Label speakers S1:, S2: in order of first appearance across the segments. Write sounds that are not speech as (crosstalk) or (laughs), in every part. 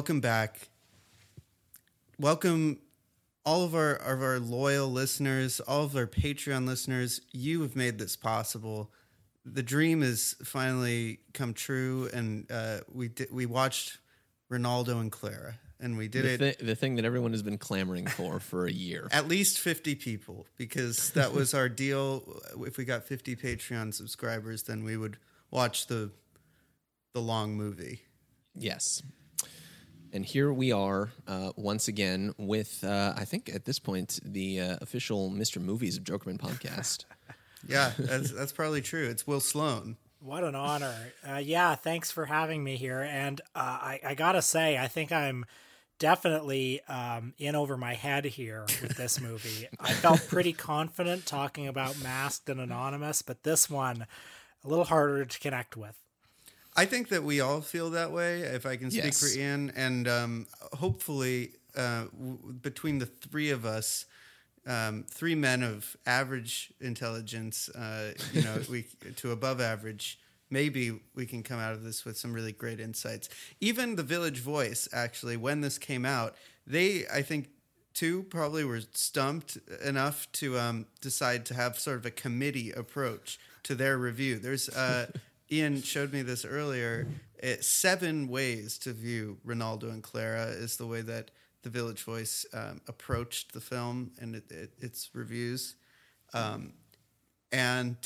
S1: welcome back. Welcome all of our of our loyal listeners, all of our Patreon listeners. You have made this possible. The dream has finally come true, and uh, we did, we watched Renaldo and Clara, and we did
S2: The,
S1: it.
S2: thi- the thing that everyone has been clamoring for for a year.
S1: at least 50 people because that was our deal (laughs) if we got 50 patreon subscribers then we would watch the the long movie
S2: Yes. And here we are uh, once again with, uh, I think at this point, the uh, official Mr. Movies of Jokerman podcast. (laughs)
S1: yeah that's that's probably true it's will sloan
S3: What an honor. Uh, yeah, thanks for having me here. And uh, I, I gotta say, I think I'm definitely um, in over my head here with this (laughs) movie. I felt pretty confident talking about Masked and Anonymous, but this one, a little harder to connect with.
S1: I think that we all feel that way if i can speak
S2: Yes.
S1: for ian and um, hopefully uh, w- between the three of us um, three men of average intelligence uh, you know (laughs) we to above average maybe we can come out of this with some really great insights. Even the Village Voice, actually, when this came out, they, I think, too, probably were stumped enough to um, decide to have sort of a committee approach to their review. There's, uh, (laughs) Ian showed me this earlier. It, seven ways to view Renaldo and Clara is the way that the Village Voice um, approached the film and it, it, its reviews. Um, and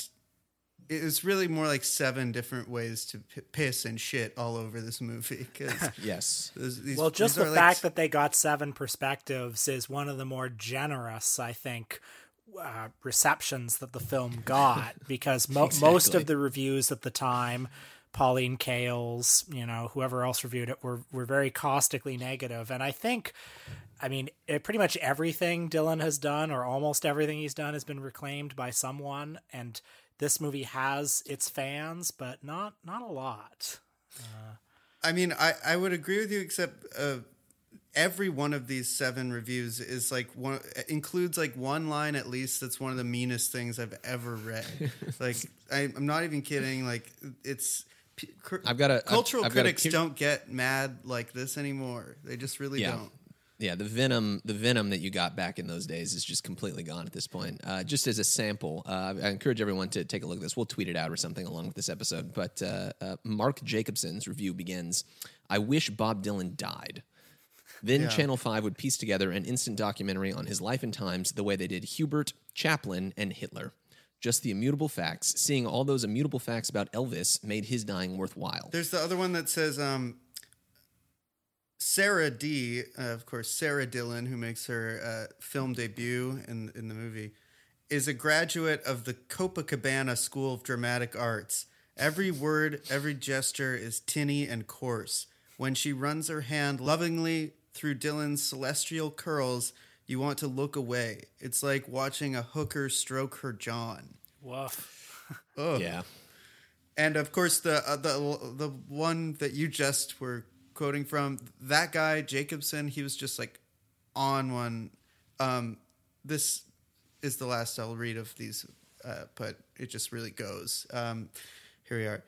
S1: it was really more like seven different ways to p- piss and shit all over this movie. Because (laughs)
S2: Yes.
S3: Well, just the fact that they got seven perspectives is one of the more generous, I think, uh, receptions that the film (laughs) got because mo- most of the reviews at the time, Pauline Kael's, you know, whoever else reviewed it, were were very caustically negative, and I think. I mean, it, pretty much everything Dylan has done, or almost everything he's done, has been reclaimed by someone, and this movie has its fans, but not not a lot.
S1: I mean, I, I would agree with you, except uh, every one of these seven reviews is like one includes like one line at least that's one of the meanest things I've ever read. (laughs) like I, I'm not even kidding. Like it's. cr-
S2: I've got a- I've-
S1: cultural
S2: I've a
S1: critics
S2: cu-
S1: don't get mad like this anymore. They just really
S2: Yeah.
S1: don't.
S2: Yeah, the venom, the venom that you got back in those days is just completely gone at this point. Uh, just as a sample, uh, I encourage everyone to take a look at this. We'll tweet it out or something along with this episode. But uh, uh, Mark Jacobson's review begins: "I wish Bob Dylan died." Then Channel Five would piece together an instant documentary on his life and times, the way they did Hubert, Chaplin, and Hitler. Just the immutable facts. Seeing all those immutable facts about Elvis made his dying worthwhile.
S1: There's the other one that says um, Sarah D, uh, of course, Sara Dylan, who makes her uh, film debut in in the movie, is a graduate of the Copacabana School of Dramatic Arts. Every word, every gesture is tinny and coarse. When she runs her hand lovingly through Dylan's celestial curls, you want to look away. It's like watching a hooker stroke her John.
S3: Woof. (laughs)
S2: Yeah.
S1: And of course, the uh, the the one that you just were quoting from that guy Jacobson, he was just like on one. Um, this is the last I'll read of these, uh, but it just really goes. Um, here we are.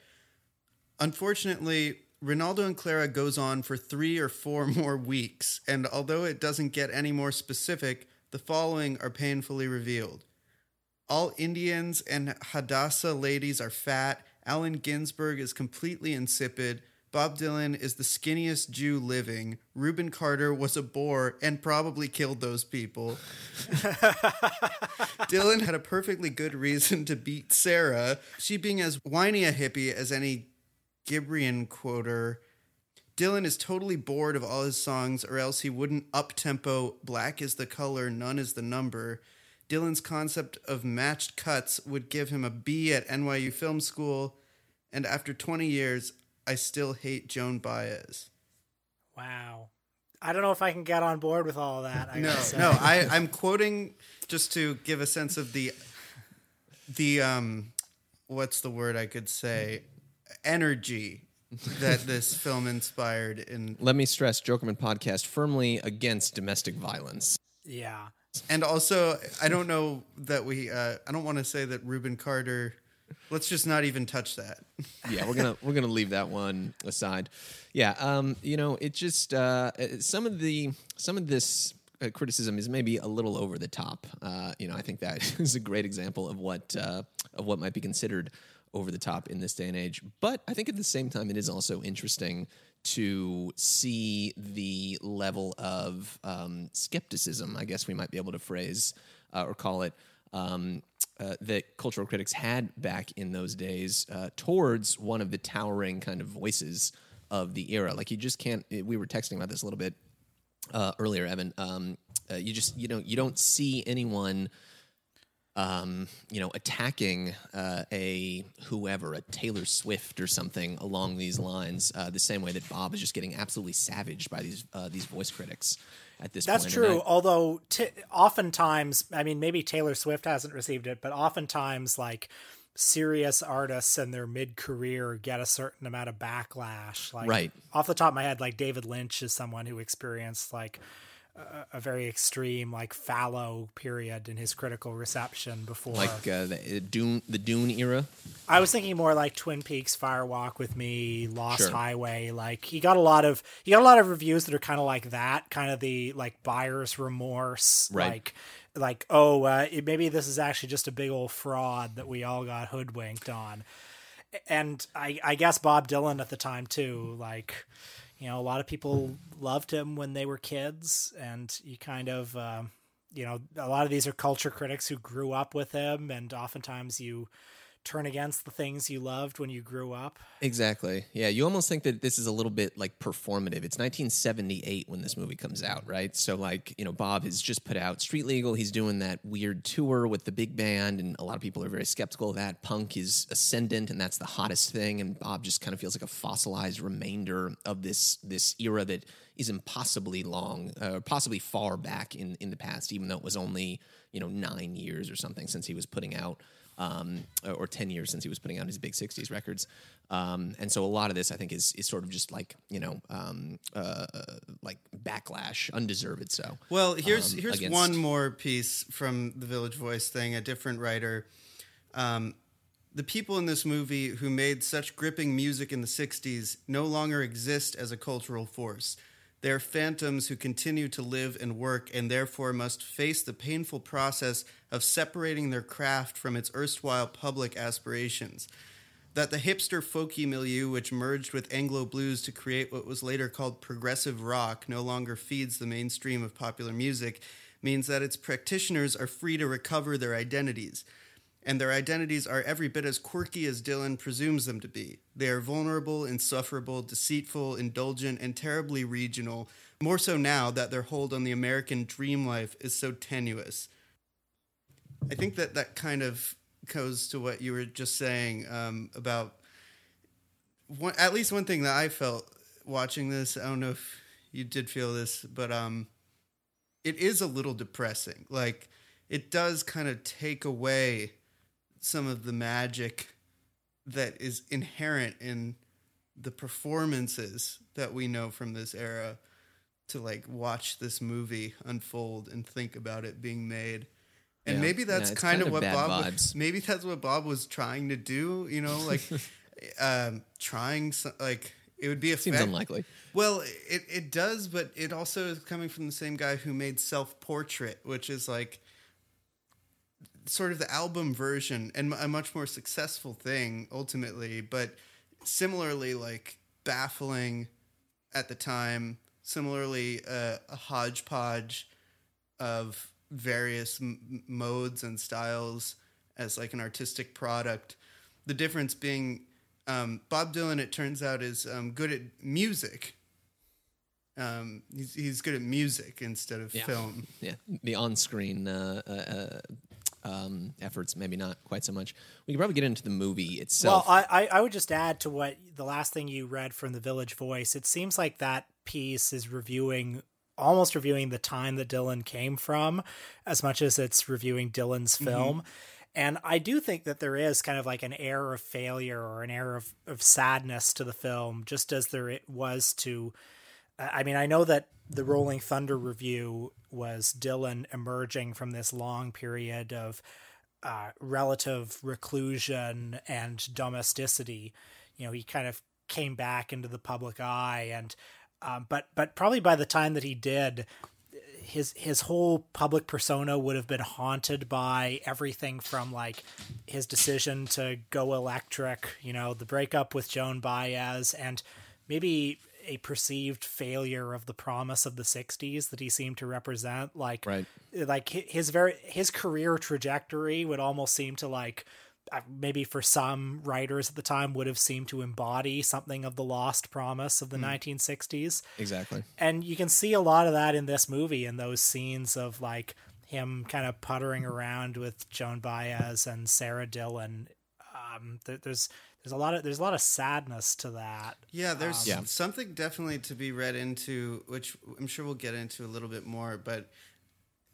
S1: Unfortunately, Renaldo and Clara goes on for three or four (laughs) more weeks, and although it doesn't get any more specific, the following are painfully revealed. All Indians and Hadassah ladies are fat. Allen Ginsberg is completely insipid. Bob Dylan is the skinniest Jew living. Rubin Carter was a bore and probably killed those people. (laughs) Dylan had a perfectly good reason to beat Sarah, she being as whiny a hippie as any Gibran quoter. Dylan is totally bored of all his songs, or else he wouldn't up tempo, black is the color, none is the number. Dylan's concept of matched cuts would give him a B at NYU Film School, and after 20 years, I still hate Joan Baez.
S3: Wow. I don't know if I can get on board with all of that. I
S1: No, no, I, (laughs) I'm quoting just to give a sense of the, the um, what's the word I could say, energy that this (laughs) film inspired in
S2: Let me stress Jokerman podcast firmly against domestic violence.
S3: Yeah.
S1: And also, I don't know that we. Uh, I don't want to say that Rubin Carter Let's just not even touch that. (laughs)
S2: yeah, we're gonna we're gonna leave that one aside. Yeah, um, you know, it just uh, some of the some of this uh, criticism is maybe a little over the top. Uh, you know, I think that (laughs) is a great example of what uh, of what might be considered over the top in this day and age. But I think at the same time, it is also interesting to see the level of um, skepticism, I guess we might be able to phrase uh, or call it, um, uh, that cultural critics had back in those days uh, towards one of the towering kind of voices of the era. Like you just can't. We were texting about this a little bit uh, earlier, Evan. Um, uh, you just you know you don't see anyone. Um, you know, attacking uh, a whoever, a Taylor Swift or something along these lines, uh, the same way that Bob is just getting absolutely savaged by these uh, these voice critics at this point.
S3: That's
S2: point.
S3: true. I, Although, t- oftentimes, I mean, maybe Taylor Swift hasn't received it, but oftentimes, like serious artists in their mid career get a certain amount of backlash. Like,
S2: right.
S3: Off the top of my head, like David Lynch is someone who experienced like a, very extreme, like fallow period in his critical reception before,
S2: like uh, the Dune, the Dune era.
S3: I was thinking more like Twin Peaks, Fire Walk with Me, Lost sure. Highway. Like he got a lot of he got a lot of reviews that are kind of like that, kind of the like buyer's remorse,
S2: right.
S3: like like oh uh, maybe this is actually just a big old fraud that we all got hoodwinked on. And I, I guess Bob Dylan at the time too, like you know, a lot of people loved him when they were kids, and you kind of, uh, you know, a lot of these are culture critics who grew up with him, and oftentimes you turn against the things you loved when you grew up.
S2: Exactly. Yeah, you almost think that this is a little bit like performative. It's 1978 when this movie comes out, right? So like, you know, Bob has just put out Street Legal. He's doing that weird tour with the big band and a lot of people are very skeptical of that. Punk is ascendant and that's the hottest thing and Bob just kind of feels like a fossilized remainder of this this era that is impossibly long, uh, possibly far back in in the past even though it was only, you know, 9 years or something since he was putting out um, or 10 years since he was putting out his big 60s records. Um, and so a lot of this, I think, is, is sort of just like, you know, um, uh, like backlash, undeserved so.
S1: Well, here's, um, here's against... one more piece from the Village Voice thing, a different writer. Um, the people in this movie who made such gripping music in the 60s no longer exist as a cultural force. They're phantoms who continue to live and work and therefore must face the painful process of separating their craft from its erstwhile public aspirations. That the hipster folky milieu, which merged with Anglo blues to create what was later called progressive rock, no longer feeds the mainstream of popular music, means that its practitioners are free to recover their identities and their identities are every bit as quirky as Dylan presumes them to be. They are vulnerable, insufferable, deceitful, indulgent, and terribly regional, more so now that their hold on the American dream life is so tenuous. I think that that kind of goes to what you were just saying um, about one, at least one thing that I felt watching this. I don't know if you did feel this, but um, it is a little depressing. Like, it does kind of take away some of the magic that is inherent in the performances that we know from this era to like watch this movie unfold and think about it being made. And yeah. maybe that's kind,
S2: kind,
S1: of,
S2: of
S1: what Bob was, maybe that's what Bob was trying to do, you know, like (laughs) um trying so, like it would be a
S2: seems unlikely.
S1: Well, it it does, but it also is coming from the same guy who made Self Portrait, which is like sort of the album version and a much more successful thing ultimately, but similarly like baffling at the time. Similarly, uh, a hodgepodge of various m- modes and styles as like an artistic product. The difference being um, Bob Dylan, it turns out, is um, good at music. Um, he's, he's good at music instead of
S2: yeah.
S1: film.
S2: Yeah, the on-screen uh, uh, uh um, efforts, maybe not quite so much. We could probably get into the movie itself.
S3: Well, I, I would just add to what the last thing you read from the Village Voice. It seems like that piece is reviewing almost reviewing the time that Dylan came from as much as it's reviewing Dylan's mm-hmm. film. Mm-hmm. And I do think that there is kind of like an air of failure or an air of, of sadness to the film, just as there it was to. I mean, I know that the Rolling Thunder Revue was Dylan emerging from this long period of uh, relative reclusion and domesticity. You know, he kind of came back into the public eye, and um, but but probably by the time that he did, his his whole public persona would have been haunted by everything from like his decision to go electric, you know, the breakup with Joan Baez, and maybe a perceived failure of the promise of the 60s that he seemed to represent like
S2: Right.
S3: like his very his career trajectory would almost seem to like uh, maybe for some writers at the time would have seemed to embody something of the lost promise of the 1960s
S2: Exactly.
S3: and you can see a lot of that in this movie in those scenes of like him kind of puttering around with Joan Baez and Sara Dylan. Um, there, there's there's a lot of there's a lot of sadness to that.
S1: Yeah, there's
S2: Yeah.
S1: something definitely to be read into, which I'm sure we'll get into a little bit more. But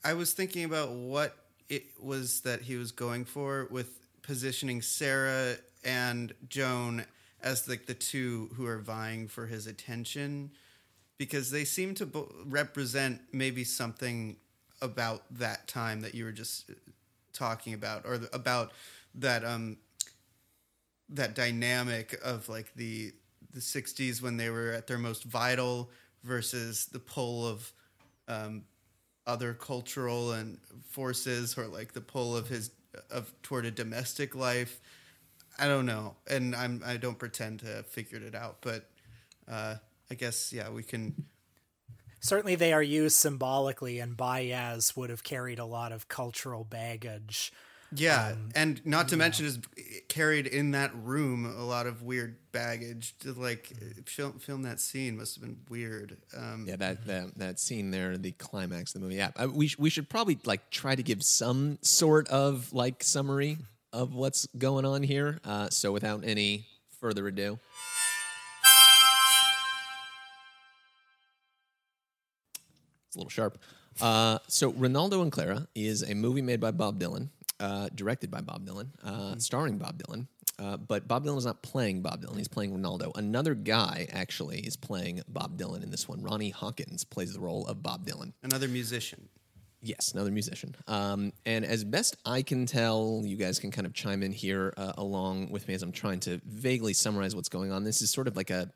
S1: I was thinking about what it was that he was going for with positioning Sarah and Joan as like the two who are vying for his attention, because they seem to bo- represent maybe something about that time that you were just talking about, or the, about that um that dynamic of like the the 60s when they were at their most vital versus the pull of um, other cultural and forces or like the pull of his of toward a domestic life i don't know and i'm i don't pretend to have figured it out but uh i guess yeah we can
S3: Certainly, they are used symbolically, and Baez would have carried a lot of cultural baggage.
S1: Yeah and not to mention is carried in that room a lot of weird baggage to like film film that scene must have been weird um
S2: Yeah, that, that that scene there, the climax of the movie. Yeah, uh, we we should probably like try to give some sort of like summary (laughs) of what's going on here. Uh, so without any further ado, it's a little sharp. Uh, so Renaldo and Clara is a movie made by Bob Dylan, uh, directed by Bob Dylan, uh, starring Bob Dylan. Uh, but Bob Dylan is not playing Bob Dylan; he's playing Renaldo. Another guy actually is playing Bob Dylan in this one. Ronnie Hawkins plays the role of Bob Dylan.
S1: another musician
S2: Yes, another musician. Um, and as best I can tell, you guys can kind of chime in here uh, along with me as I'm trying to vaguely summarize what's going on. This is sort of like a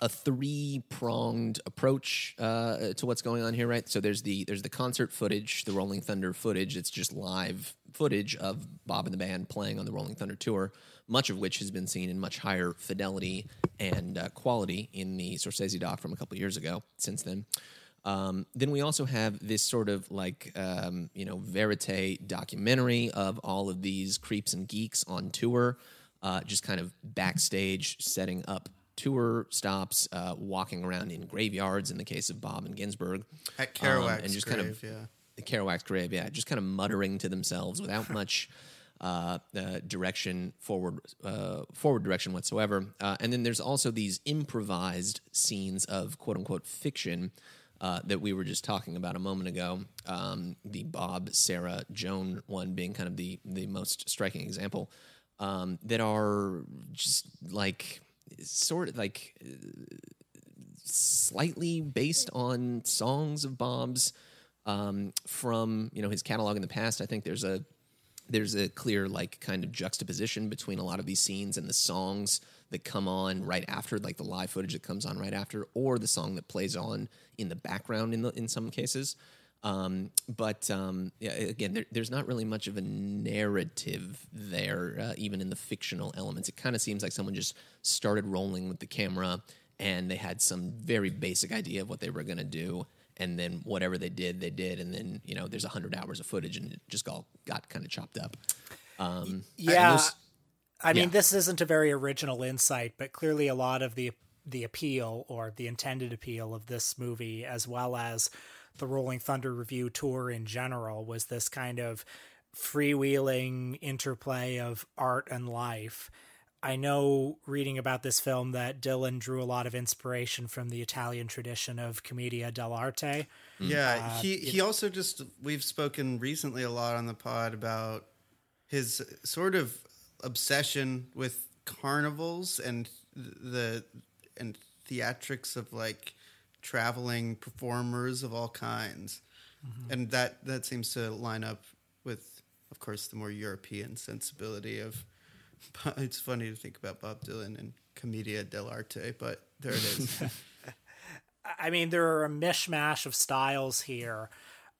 S2: a three pronged approach uh, to what's going on here, right? So there's the there's the concert footage, the Rolling Thunder footage. It's just live footage of Bob and the band playing on the Rolling Thunder tour, much of which has been seen in much higher fidelity and uh, quality in the Scorsese doc from a couple years ago. Since then. Um, then we also have this sort of like um, you know verite documentary of all of these creeps and geeks on tour, uh, just kind of backstage setting up tour stops, uh, walking around in graveyards in the case of Bob and Ginsberg,
S1: at
S2: Um,
S1: Kerouac's
S2: and just
S1: grave,
S2: kind of
S1: yeah.
S2: The Kerouac's grave, yeah, just kind of muttering to themselves without (laughs) much uh, uh, direction forward, uh, forward direction whatsoever. Uh, and then there's also these improvised scenes of quote unquote fiction. Uh, that we were just talking about a moment ago, um, the Bob, Sarah, Joan one being kind of the the most striking example. Um, that are just like sort of like slightly based on songs of Bob's um, from you know his catalog in the past. I think there's a there's a clear like kind of juxtaposition between a lot of these scenes and the songs that come on right after, like the live footage that comes on right after, or the song that plays on in the background in the in some cases. Um, but um, yeah, again, there, there's not really much of a narrative there, uh, even in the fictional elements. It kind of seems like someone just started rolling with the camera and they had some very basic idea of what they were going to do. And then whatever they did, they did. And then, you know, there's 100 hours of footage and it just all got kind of chopped up. Um,
S3: Yeah, I mean,
S2: yeah.
S3: this isn't a very original insight, but clearly a lot of the the appeal or the intended appeal of this movie, as well as the Rolling Thunder Revue tour in general, was this kind of freewheeling interplay of art and life. I know reading about this film that Dylan drew a lot of inspiration from the Italian tradition of commedia dell'arte. Mm-hmm.
S1: Yeah, uh, he he also just we've spoken recently a lot on the pod about his sort of obsession with carnivals and the and theatrics of like traveling performers of all kinds, mm-hmm. and that that seems to line up with of course, the more European sensibility of. It's funny to think about Bob Dylan and Commedia dell'arte, but there it is. (laughs)
S3: I mean, there are a mishmash of styles here.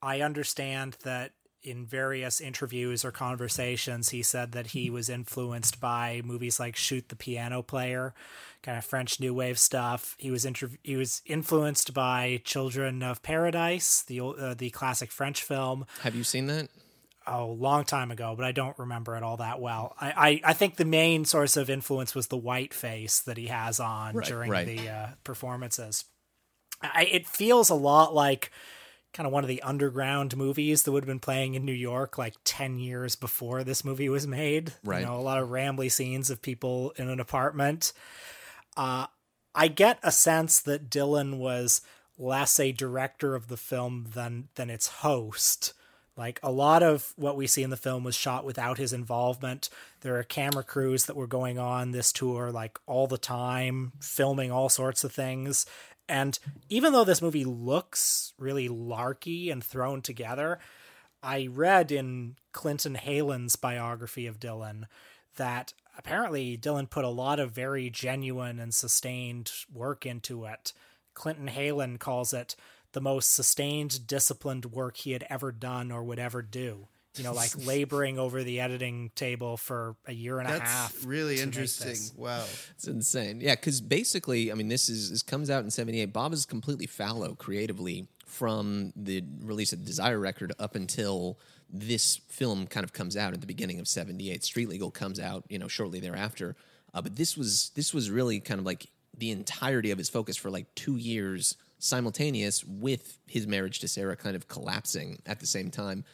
S3: I understand that in various interviews or conversations, he said that he was influenced by movies like Shoot the Piano Player, kind of French New Wave stuff. He was inter- he was influenced by Children of Paradise, the uh, the classic French film.
S2: Have you seen that?
S3: Oh, long time ago, but I don't remember it all that well. I, I, I think the main source of influence was the white face that he has on
S2: Right,
S3: during
S2: right.
S3: the uh, performances. I, it feels a lot like kind of one of the underground movies that would have been playing in New York like 10 years before this movie was made.
S2: Right.
S3: You know, a lot of rambly scenes of people in an apartment. Uh, I get a sense that Dylan was less a director of the film than than its host. Like a lot of what we see in the film was shot without his involvement. There are camera crews that were going on this tour like all the time, filming all sorts of things. And even though this movie looks really larky and thrown together, I read in Clinton Heylin's biography of Dylan that apparently Dylan put a lot of very genuine and sustained work into it. Clinton Heylin calls it the most sustained, disciplined work he had ever done or would ever do. You know, like (laughs) laboring over the editing table for a year and a half.
S1: Really interesting. Wow.
S2: It's insane. Yeah, because basically, I mean, this is this comes out in '78. Bob is completely fallow creatively from the release of the Desire record up until this film kind of comes out at the beginning of '78. Street Legal comes out, you know, shortly thereafter. Uh, but this was this was really kind of like the entirety of his focus for like two years simultaneous with his marriage to Sarah kind of collapsing at the same time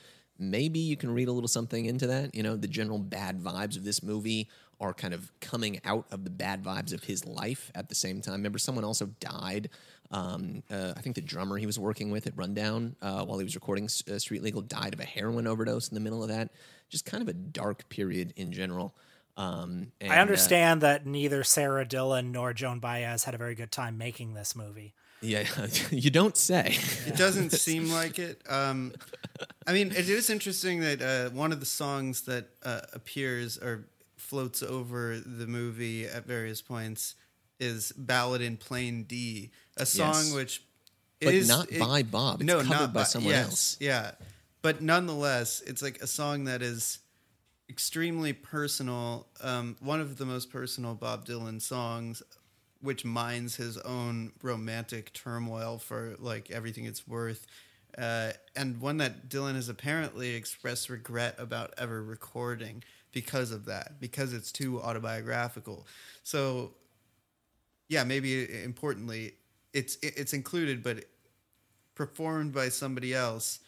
S2: maybe you can read a little something into that. You know, the general bad vibes of this movie are kind of coming out of the bad vibes of his life at the same time. Remember, someone also died. Um, uh, I think the drummer he was working with at Rundown uh, while he was recording uh, Street Legal died of a heroin overdose in the middle of that. Just kind of a dark period in general. Um, and,
S3: I
S2: uh,
S3: understand that neither Sara Dylan nor Joan Baez had a very good time making this movie.
S2: Yeah, (laughs) you don't say.
S1: It doesn't (laughs) seem like it. Um, I mean, it is interesting that uh, one of the songs that uh, appears or floats over the movie at various points is "Ballad in Plain D," a song
S2: Yes.
S1: which
S2: But
S1: is
S2: not by Bob. It's covered by someone
S1: yes,
S2: else.
S1: Yeah, but nonetheless, it's like a song that is extremely personal. Um, one of the most personal Bob Dylan songs, which mines his own romantic turmoil for like everything it's worth. Uh, and one that Dylan has apparently expressed regret about ever recording because of that, because it's too autobiographical. So, yeah, maybe importantly, it's it's included, but performed by somebody else,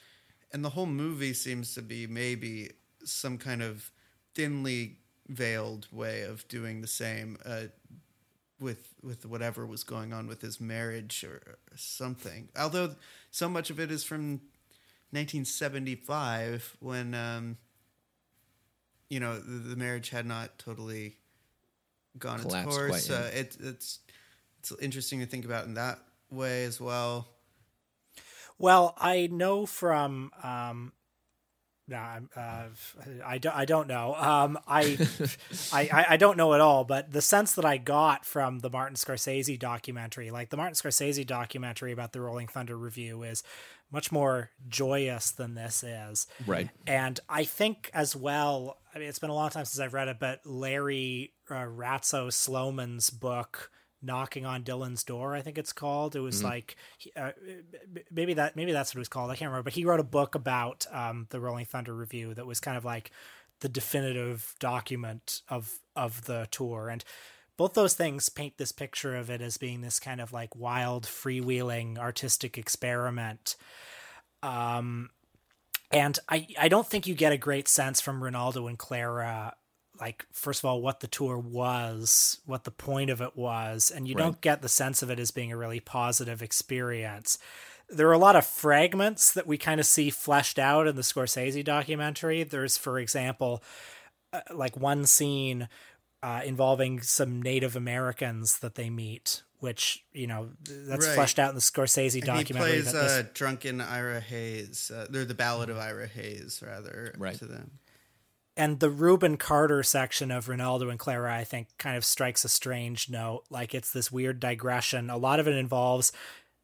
S1: and the whole movie seems to be maybe some kind of thinly veiled way of doing the same uh, with with whatever was going on with his marriage or, or something. Although so much of it is from 1975 when um, you know the, the marriage had not totally gone its course.
S2: quite
S1: Uh, it, it's it's interesting to think about in that way as well.
S3: Well, I know from um no, I'm, uh, I, don't, I don't know. Um, I, (laughs) I, I- I don't know at all, but the sense that I got from the Martin Scorsese documentary, like the Martin Scorsese documentary about the Rolling Thunder Revue is much more joyous than this is.
S2: Right.
S3: And I think as well, I mean, it's been a long time since I've read it, but Larry uh, Ratso Sloman's book, Knocking on Dylan's Door, I think it's called. It was like, uh, maybe that, maybe that's what it was called. I can't remember, but he wrote a book about um, the Rolling Thunder Revue that was kind of like the definitive document of, of the tour. And both those things paint this picture of it as being this kind of like wild, freewheeling artistic experiment. Um, and I, I don't think you get a great sense from Renaldo and Clara, like, first of all, what the tour was, what the point of it was, and you
S2: Right.
S3: don't get the sense of it as being a really positive experience. There are a lot of fragments that we kind of see fleshed out in the Scorsese documentary. There's, for example, uh, like one scene uh, involving some Native Americans that they meet, which, you know, that's
S1: Right.
S3: fleshed out in the Scorsese
S1: And he
S3: documentary.
S1: plays
S3: that this-
S1: uh, drunken Ira Hayes. Uh, they're the Ballad of Ira Hayes, rather,
S2: Right.
S1: to them.
S3: And the Rubin Carter section of Renaldo and Clara, I think, kind of strikes a strange note. Like it's this weird digression. A lot of it involves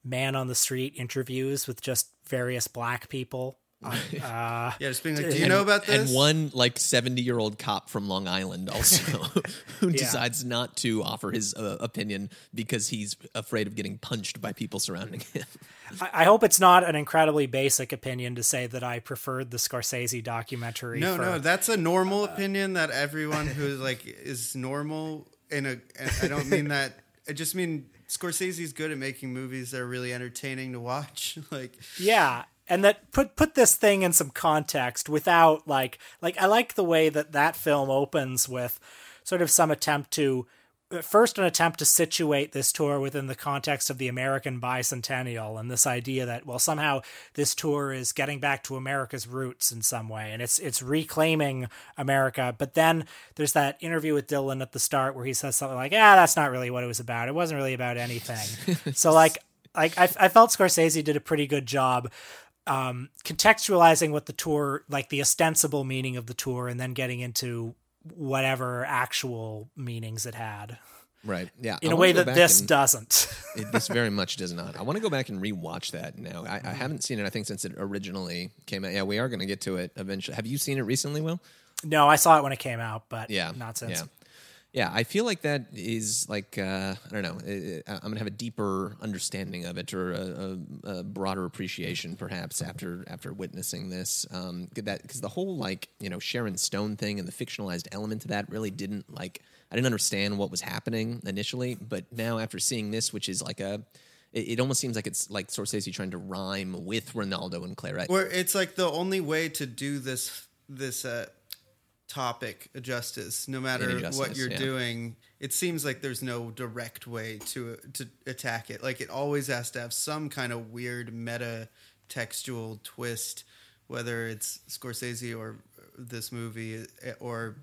S3: man on the street interviews with just various black people. (laughs) Uh,
S1: yeah, just being like, do you know about this?
S2: And one like seventy year old cop from Long Island also (laughs) (laughs) who
S3: Yeah.
S2: decides not to offer his uh, opinion because he's afraid of getting punched by people surrounding him.
S3: I, I hope it's not an incredibly basic opinion to say that I preferred the Scorsese documentary.
S1: No,
S3: for,
S1: no, that's a normal opinion that everyone who like is normal in a. and I don't mean that. I just mean Scorsese's good at making movies that are really entertaining to watch. Like,
S3: Yeah, and that put put this thing in some context without like like I like the way that that film opens with sort of some attempt to uh, first an attempt to situate this tour within the context of the American bicentennial and this idea that well somehow this tour is getting back to America's roots in some way and it's it's reclaiming America. But then there's that interview with Dylan at the start where he says something like ah that's not really what it was about. It wasn't really about anything. (laughs) So like like I, I felt Scorsese did a pretty good job um, contextualizing what the tour, like the ostensible meaning of the tour, and then getting into whatever actual meanings it had
S2: Right. Yeah.
S3: in
S2: I
S3: a way that this
S2: and-
S3: doesn't.
S2: it, this very much does not. I (laughs) want to go back and rewatch that now. I,
S3: Mm-hmm.
S2: I haven't seen it. I think since it originally came out. Yeah, we are going to get to it eventually. Have you seen it recently, Will?
S3: no, I saw it when it came out, but
S2: Yeah,
S3: not since.
S2: Yeah, yeah. I feel like that is like uh, I don't know. uh, uh, I'm gonna have a deeper understanding of it or a, a, a broader appreciation, perhaps after after witnessing this. Um, that because the whole like you know Sharon Stone thing and the fictionalized element to that really didn't like. I didn't understand what was happening initially, but now after seeing this, which is like a it, almost seems like it's like Scorsese trying to rhyme with Renaldo and Clara.
S1: where it's like the only way to do this this uh, topic justice, no matter
S2: Any
S1: what you're
S2: yeah.
S1: doing. It seems like there's no direct way to to attack it. Like it always has to have some kind of weird meta textual twist, whether it's Scorsese or this movie or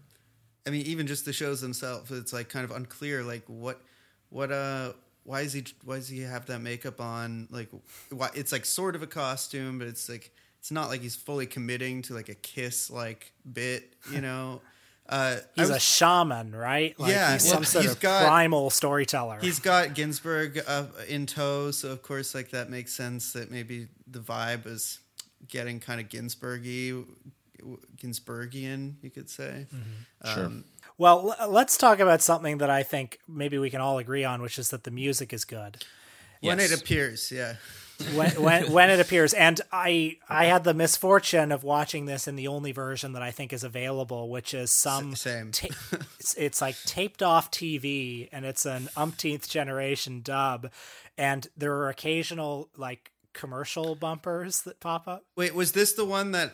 S1: I mean, even just the shows themselves, it's like kind of unclear. Like what, what, uh, why is he, why does he have that makeup on? Like, why? It's like sort of a costume, but it's like it's not like he's fully committing to like a kiss like bit, you know. (laughs) Uh,
S3: He's
S1: was-
S3: a shaman, right? Like
S1: Yeah,
S3: he's
S1: well,
S3: some sort
S1: he's
S3: of
S1: got-
S3: primal storyteller.
S1: He's got Ginsberg uh, in tow, so of course, like that makes sense that maybe the vibe is getting kind of Ginsburgy, Ginsburgian, you could say.
S2: Sure.
S1: Um,
S3: Well, let's talk about something that I think maybe we can all agree on, which is that the music is good.
S1: When it appears, yeah.
S3: when when (laughs) when it appears and i i had the misfortune of watching this in the only version that i think is available which is some
S1: same.
S3: ta- (laughs) it's, it's like taped off tv and it's an umpteenth generation dub and there are occasional like commercial bumpers that pop up
S1: Wait, was this the one that?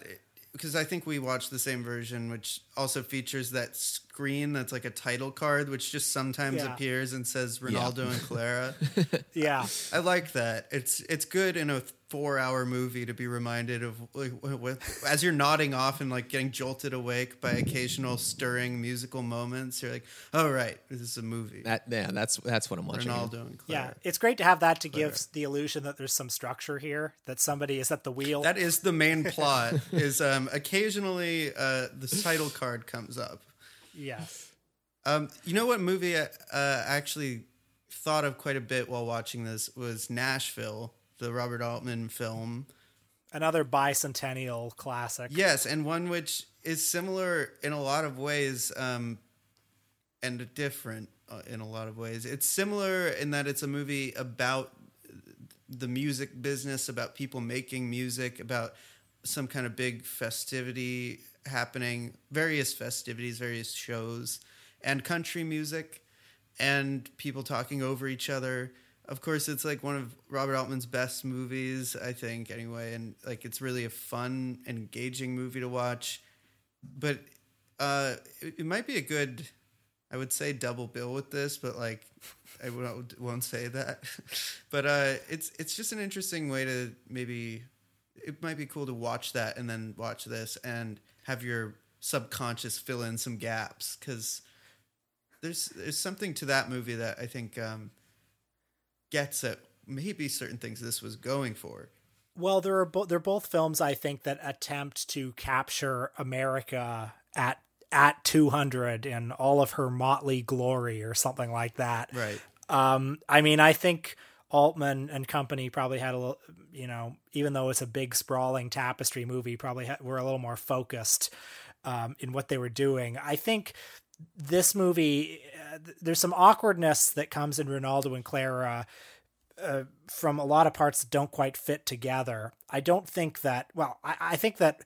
S1: Because I think we watched the same version, which also features that screen that's like a title card, which just sometimes
S3: Yeah.
S1: appears and says Renaldo and Clara. (laughs)
S3: yeah
S1: I like that. It's it's good in a four-hour movie to be reminded of like what, what, as you're nodding off and like getting jolted awake by occasional stirring musical moments. You're like, oh right, this is a movie.
S2: That yeah, that's that's what I'm watching.
S1: Renaldo and
S3: yeah it's great to have that to give the illusion that there's some structure here that somebody is at the wheel
S1: That is the main (laughs) plot. is um, occasionally uh, the title card comes up.
S3: yes
S1: Um, you know what movie I uh, actually thought of quite a bit while watching this was Nashville, the Robert Altman film.
S3: another bicentennial classic
S1: Yes, and one which is similar in a lot of ways um, and different uh, in a lot of ways. It's similar in that it's a movie about the music business, about people making music, about some kind of big festivity happening, various festivities, various shows, and country music, and people talking over each other. Of course, it's like one of Robert Altman's best movies, I think, anyway, and like it's really a fun, engaging movie to watch. But uh, it, it might be a good, I would say, double bill with this, but like I won't, won't say that. (laughs) but uh, it's it's just an interesting way to maybe it might be cool to watch that and then watch this and have your subconscious fill in some gaps because there's there's something to that movie that I think um, gets at maybe certain things this was going for.
S3: Well, there are bo- they're both films I think that attempt to capture America at at 200 in all of her motley glory or something like that.
S1: Right.
S3: Um, I mean, I think Altman and company probably had a little, you know, even though it's a big sprawling tapestry movie, probably ha- were a little more focused um, in what they were doing. I think this movie, there's some awkwardness that comes in Renaldo and Clara. Uh, from a lot of parts that don't quite fit together. I don't think that. Well, I, I think that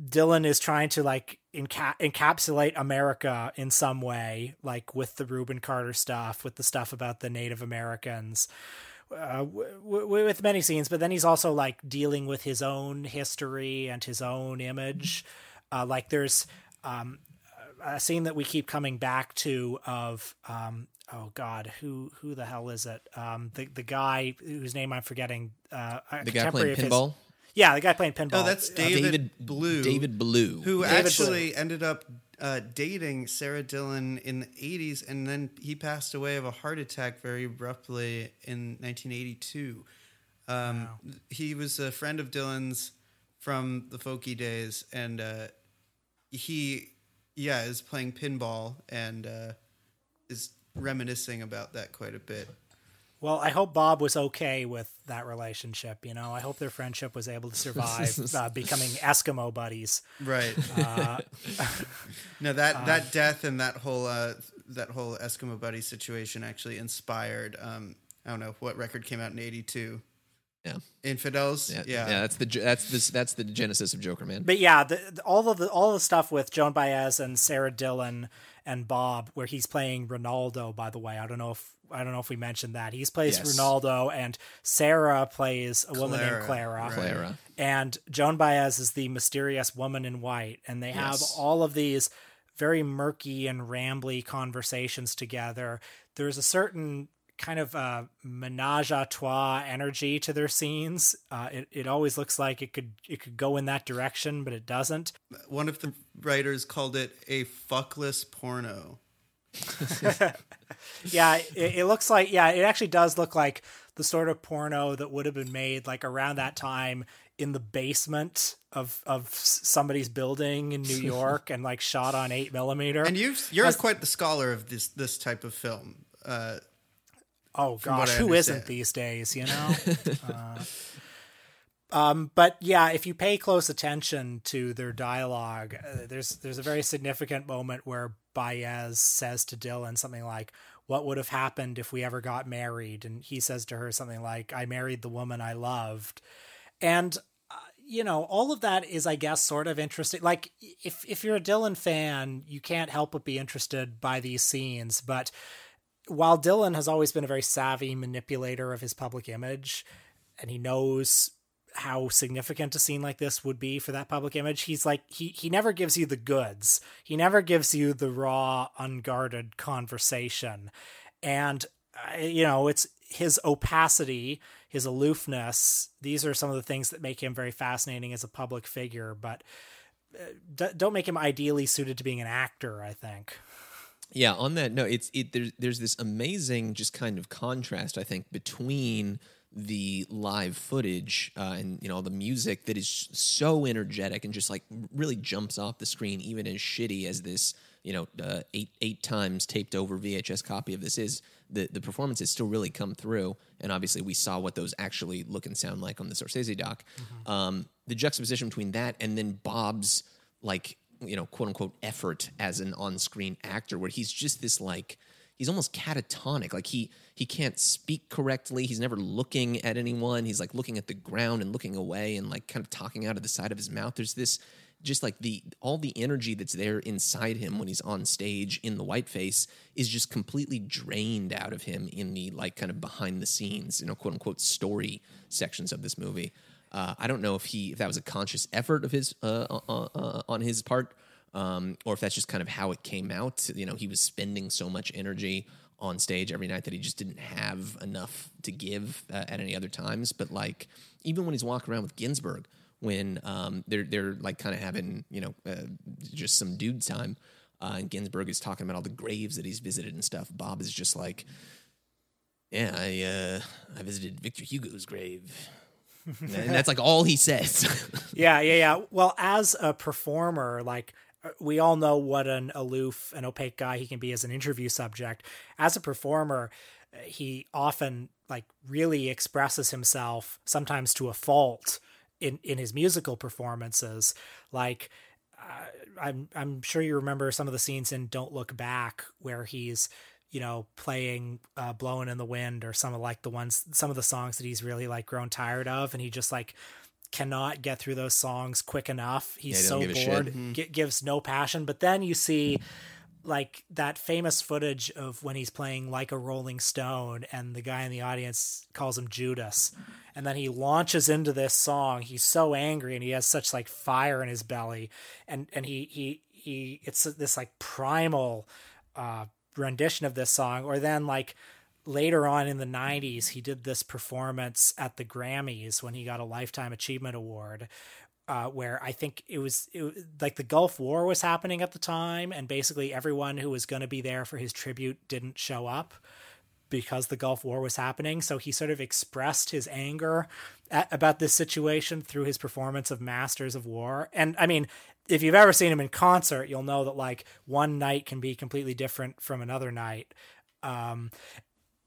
S3: Dylan is trying to like enca- encapsulate America in some way, like with the Rubin Carter stuff, with the stuff about the Native Americans, uh, w- w- with many scenes. But then he's also like dealing with his own history and his own image. Uh, like there's um, a scene that we keep coming back to of um, oh god who who the hell is it um, the the guy whose name I'm forgetting uh,
S2: the guy playing pinball.
S3: His, yeah, the guy playing pinball.
S1: Oh, that's David,
S2: David
S1: Blue.
S2: David Blue,
S1: who
S3: David
S1: actually
S3: Blue.
S1: ended up uh, dating Sara Dylan in the 80s, and then he passed away of a heart attack very abruptly in 1982. Um, He was a friend of Dylan's from the folky days, and uh, he, yeah, is playing pinball and uh, is reminiscing about that quite a bit.
S3: Well, I hope Bob was okay with that relationship. You know, I hope their friendship was able to survive (laughs) uh, becoming Eskimo buddies.
S1: Right.
S3: Uh, (laughs)
S1: no, that that death and that whole uh, that whole Eskimo buddy situation actually inspired. Um, I don't know what record came out in '82.
S2: Yeah.
S1: Infidels.
S2: Yeah,
S1: Yeah.
S2: yeah, that's the that's this that's the genesis of Jokerman.
S3: but yeah, the, the- all of the all the stuff with Joan Baez and Sara Dylan and Bob, where he's playing Renaldo. By the way, I don't know if I don't know if we mentioned that he's plays
S2: Yes.
S3: Renaldo, and Sarah plays a woman named
S1: Clara,
S3: Clara.
S1: right.
S2: Clara.
S3: and Joan Baez is the mysterious woman in white, and they have all of these very murky and rambly conversations together. There's a certain kind of uh, menage a trois energy to their scenes. Uh, it it always looks like it could it could go in that direction, but it doesn't.
S1: One of the writers called it a fuckless porno. (laughs)
S3: yeah, it, it looks like yeah, it actually does look like the sort of porno that would have been made like around that time in the basement of of somebody's building in New York and like shot on eight millimeter.
S1: And you you're
S3: That's-
S1: quite the scholar of this this type of film. Uh,
S3: oh gosh, who isn't these days? You know. (laughs) uh, um, but yeah, if you pay close attention to their dialogue, uh, there's there's a very significant moment where Baez says to Dylan something like, "What would have happened if we ever got married?" And he says to her something like, "I married the woman I loved," and uh, you know all of that is, I guess, sort of interesting. Like if if you're a Dylan fan, you can't help but be interested by these scenes, but while Dylan has always been a very savvy manipulator of his public image, and he knows how significant a scene like this would be for that public image, he's like he he never gives you the goods. He never gives you the raw, unguarded conversation, and uh, you know it's his opacity, his aloofness. These are some of the things that make him very fascinating as a public figure, but. uh, Don't make him ideally suited to being an actor. I think.
S2: Yeah, on that note, it's it there's there's this amazing just kind of contrast I think between the live footage uh, and you know the music that is so energetic and just like really jumps off the screen, even as shitty as this you know uh, eight eight times taped over VHS copy of this is. The the performances still really come through, and obviously we saw what those actually look and sound like on the Scorsese doc. Um, the juxtaposition between that and then Bob's like you know quote unquote effort as an on-screen actor where he's just this like he's almost catatonic. Like he he can't speak correctly. He's never looking at anyone. He's like looking at the ground and looking away and like kind of talking out of the side of his mouth. There's this just like the all the energy that's there inside him when he's on stage in the white face is just completely drained out of him in the like kind of behind the scenes you know quote unquote story sections of this movie uh, I don't know if he if that was a conscious effort of his uh, uh, uh, on his part, um, or if that's just kind of how it came out. You know, he was spending so much energy on stage every night that he just didn't have enough to give uh, at any other times. But like even when he's walking around with Ginsberg, when um, they're they're like kind of having you know uh, just some dude time, uh, and Ginsberg is talking about all the graves that he's visited and stuff. Bob is just like, yeah, I uh, I visited Victor Hugo's grave. (laughs) and that's like all he says. (laughs)
S3: yeah, yeah, yeah. Well, as a performer, like we all know what an aloof and opaque guy he can be as an interview subject. As a performer, he often like really expresses himself sometimes to a fault in in his musical performances like uh, I'm I'm sure you remember some of the scenes in Don't Look Back where he's you know playing uh, blowing in the wind or some of like the ones some of the songs that he's really like grown tired of and he just like cannot get through those songs quick enough. He's
S2: Yeah,
S3: so
S2: he doesn't
S3: bored.
S2: Give
S1: Mm-hmm.
S3: gi- gives no passion. But then you see like that famous footage of when he's playing like a rolling stone and the guy in the audience calls him judas. And then he launches into this song. He's so angry and he has such like fire in his belly. And and he he he it's this like primal uh rendition of this song or then like later on in the 90s he did this performance at the grammys when he got a lifetime achievement award uh, where I think it was, it like the Gulf War was happening at the time, and basically everyone who was going to be there for his tribute didn't show up because the Gulf War was happening. So he sort of expressed his anger at, about this situation through his performance of Masters of War. And I mean, if you've ever seen him in concert, you'll know that like one night can be completely different from another night. Um,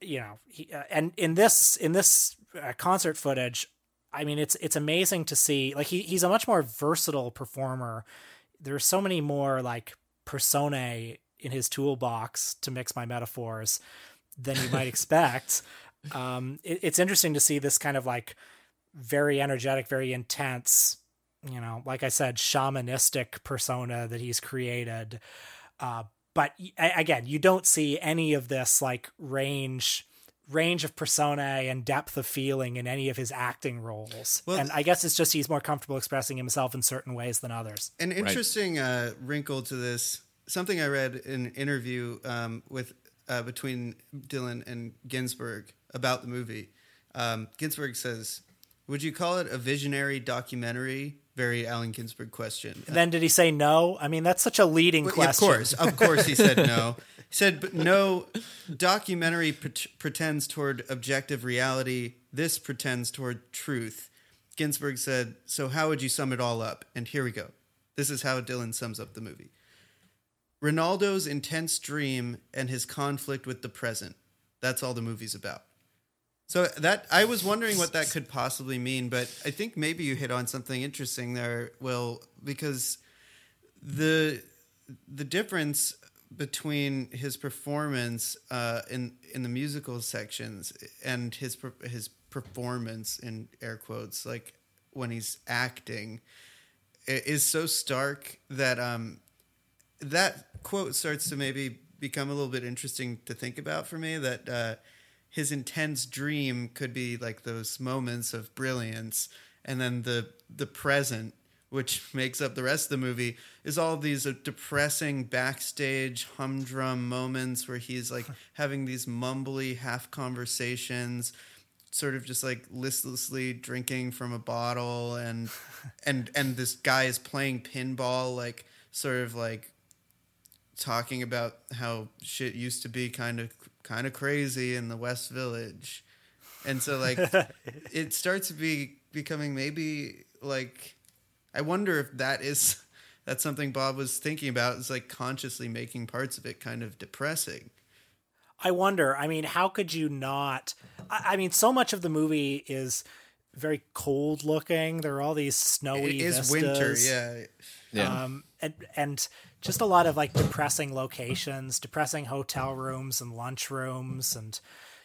S3: you know, he, uh, and in this in this uh, concert footage, I mean, it's it's amazing to see. Like he he's a much more versatile performer. There's so many more like personae in his toolbox to mix my metaphors than you might (laughs) expect. Um, it, it's interesting to see this kind of like very energetic, very intense, you know, like I said, shamanistic persona that he's created. Uh, but again, you don't see any of this like range range of persona and depth of feeling in any of his acting roles.
S1: Well-
S3: and I guess it's just he's more comfortable expressing himself in certain ways than others.
S1: An interesting uh, wrinkle to this, something I read in an interview um, with uh, between Dylan and Ginsberg about the movie. Um, Ginsberg says, "Would you call it a visionary documentary?" Very Allen Ginsberg question.
S3: And then did he say no? I mean, that's such a leading
S1: Well,
S3: question.
S1: Of course, of course, he said no. (laughs) He said, but no, documentary pre- pretends toward objective reality. This pretends toward truth. Ginsberg said, so how would you sum it all up? And here we go. This is how Dylan sums up the movie. Renaldo's intense dream and his conflict with the present. That's all the movie's about. So that I was wondering what that could possibly mean, but I think maybe you hit on something interesting there, Will, because the the difference between his performance uh, in in the musical sections and his his performance in air quotes, like when he's acting, is so stark that um, that quote starts to maybe become a little bit interesting to think about for me. That uh, his intense dream could be like those moments of brilliance, and then the the present, which (laughs) makes up the rest of the movie, is all these uh, depressing backstage humdrum moments where he's like (laughs) having these mumbly half conversations sort of just like listlessly drinking from a bottle and (laughs) and and this guy is playing pinball like sort of like talking about how shit used to be kind of kind of crazy in the West Village. And so like (laughs) it starts to be becoming maybe like I wonder if that is that's something Bob was thinking about is like consciously making parts of it kind of depressing.
S3: I wonder. I mean, how could you not? I, I mean, so much of the movie is very cold looking. There are all these snowy.
S1: It is
S3: vistas.
S1: winter, yeah.
S2: Yeah.
S3: Um, and and just a lot of like depressing locations, depressing hotel rooms and lunch rooms, and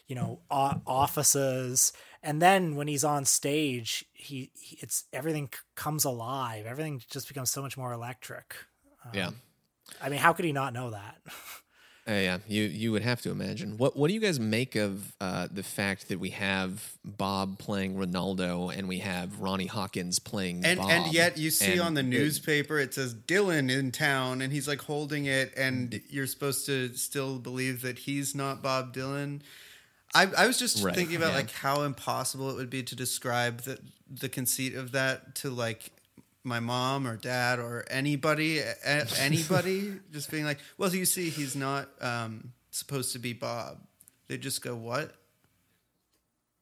S3: you know offices. And then when he's on stage, he, he it's everything comes alive. Everything just becomes so much more electric.
S2: yeah.
S3: I mean, how could he not know that? (laughs)
S2: Uh, yeah, you you would have to imagine. What what do you guys make of uh, the fact that we have Bob playing Renaldo and we have Ronnie Hawkins playing
S1: And
S2: Bob?
S1: and yet you see on the
S2: it-
S1: newspaper it says Dylan in town and he's like holding it and you're supposed to still believe that he's not Bob Dylan. I, I was just
S2: Right,
S1: thinking about
S2: yeah.
S1: like how impossible it would be to describe the the conceit of that to like my mom or dad or anybody (laughs) anybody just being like, well, you see, he's not um, supposed to be Bob. They just go, what?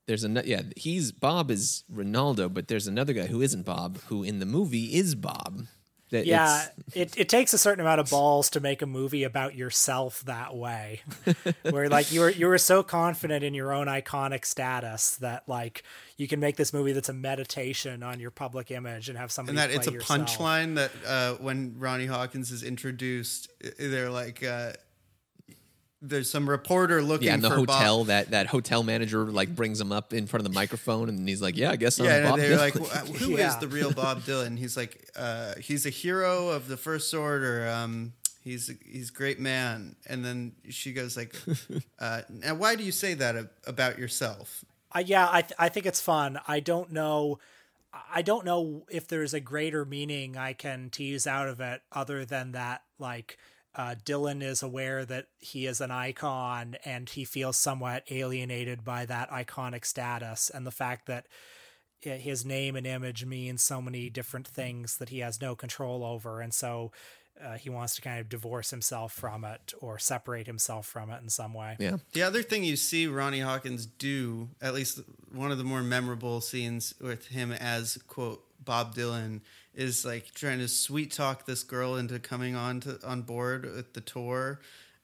S2: there's a yeah he's Bob is Renaldo, but there's another guy who isn't Bob who in the movie is Bob. That
S3: Yeah, it, it takes a certain amount of balls to make a movie about yourself that way. (laughs) Where like you were you were so confident in your own iconic status that like you can make this movie that's a meditation on your public image and have somebody
S1: and that
S3: play
S1: it's a
S3: yourself.
S1: punchline that uh, when Ronnie Hawkins is introduced, they're like, uh, there's some reporter looking
S2: yeah, in the
S1: for
S2: hotel,
S1: Bob.
S2: that that hotel manager like brings him up in front of the microphone, and he's like, "Yeah, I guess I'm
S1: Yeah,
S2: Bob
S1: and they're
S2: Dylan."
S1: like, "Wh- "Who (laughs) is
S3: Yeah.
S1: the real Bob Dylan?" He's like, uh, "He's a hero of the First Order. Um, he's he's a great man." And then she goes like, (laughs) uh, "Now, why do you say that about yourself?"
S3: I, yeah, I th- I think it's fun. I don't know. I don't know if there's a greater meaning I can tease out of it other than that, like, uh, Dylan is aware that he is an icon and he feels somewhat alienated by that iconic status and the fact that his name and image means so many different things that he has no control over. And so uh, he wants to kind of divorce himself from it or separate himself from it in some way.
S2: yeah,
S1: The other thing you see Ronnie Hawkins do, at least one of the more memorable scenes with him as quote Bob Dylan, is like trying to sweet talk this girl into coming on to on board with the tour,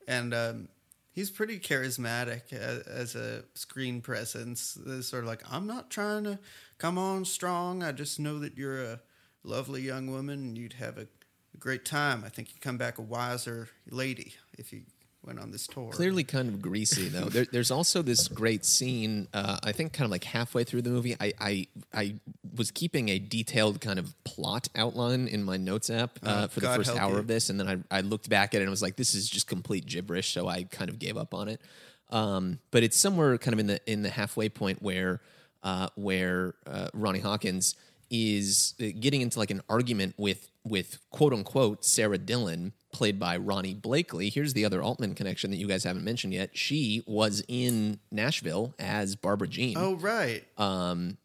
S1: and um, he's pretty charismatic as, as a screen presence. It's sort of like I'm not trying to come on strong. I just know that you're a lovely young woman and you'd have a, a great time. I think you'd come back a wiser lady if you went on this tour.
S2: clearly kind of greasy though. There, there's also this great scene. Uh, I think kind of like halfway through the movie, I, I I was keeping a detailed kind of plot outline in my notes app uh,
S1: Oh,
S2: for the first hour
S1: you.
S2: of this, and then I I looked back at it and was like, this is just complete gibberish. So I kind of gave up on it. Um, but it's somewhere kind of in the in the halfway point where uh, where uh, Ronnie Hawkins is uh, getting into like an argument with with quote unquote Sara Dylan, played by Ronee Blakley. Here's the other Altman connection that you guys haven't mentioned yet. She was in Nashville as Barbara Jean.
S1: Oh right.
S2: Um,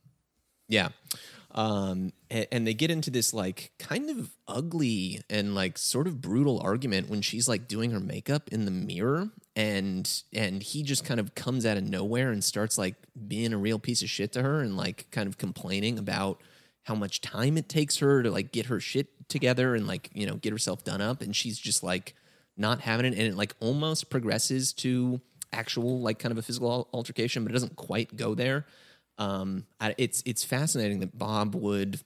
S2: Yeah. Um, and, and they get into this like kind of ugly and like sort of brutal argument when she's like doing her makeup in the mirror and and he just kind of comes out of nowhere and starts like being a real piece of shit to her and like kind of complaining about how much time it takes her to like get her shit together and like you know get herself done up. And she's just like not having it. And it like almost progresses to actual like kind of a physical altercation but it doesn't quite go there. Um, it's it's fascinating that Bob would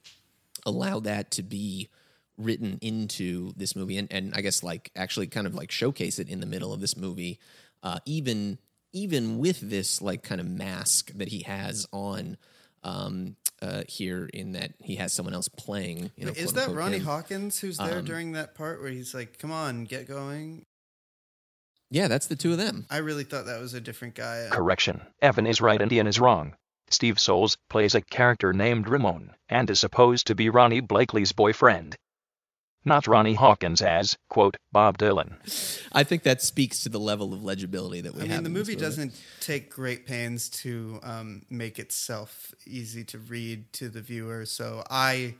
S2: allow that to be written into this movie, and, and I guess like actually kind of like showcase it in the middle of this movie, uh, even even with this like kind of mask that he has on. Um, uh, here, in that he has someone else playing. You know,
S1: Is that Ronnie
S2: him.
S1: Hawkins who's there
S2: Um,
S1: during that part where he's like, "Come on, get going"?
S2: Yeah, that's the two of them.
S1: I really thought that was a different guy.
S4: Correction. Evan is right and Ian is wrong. Steve Soles plays a character named Ramon and is supposed to be Ronee Blakley's boyfriend. Not Ronnie Hawkins as, quote, Bob Dylan.
S2: I think that speaks to the level of legibility that we
S1: I
S2: have.
S1: mean, the movie doesn't take great pains to um, make itself easy to read to the viewer. So I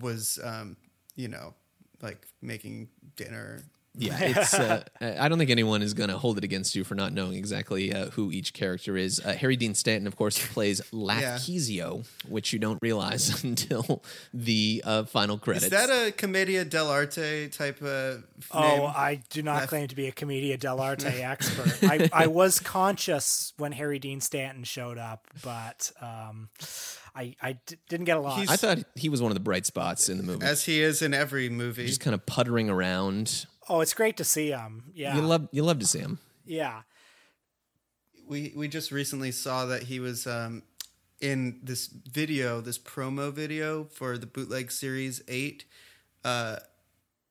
S1: was, um, you know, like making dinner.
S2: Yeah, (laughs) it's. Uh, I don't think anyone is going to hold it against you for not knowing exactly uh, who each character is. Uh, Harry Dean Stanton, of course, plays (laughs) Lafkezio, which you don't realize (laughs) until the uh, final credits.
S1: Is that a Commedia dell'arte type of
S3: Oh,
S1: name?
S3: I do not
S1: Left-
S3: claim to be a Commedia dell'arte expert. I, I was conscious when Harry Dean Stanton showed up, but um, I, I d- didn't get a lot.
S1: He's-
S2: I thought he was one of the bright spots in the movie.
S1: As he is in every movie.
S2: just kind of puttering around.
S3: Oh, it's great to see him. Yeah.
S2: You love you love to see him.
S3: yeah.
S1: we we just recently saw that he was um, in this video, this promo video for the bootleg series eight, uh,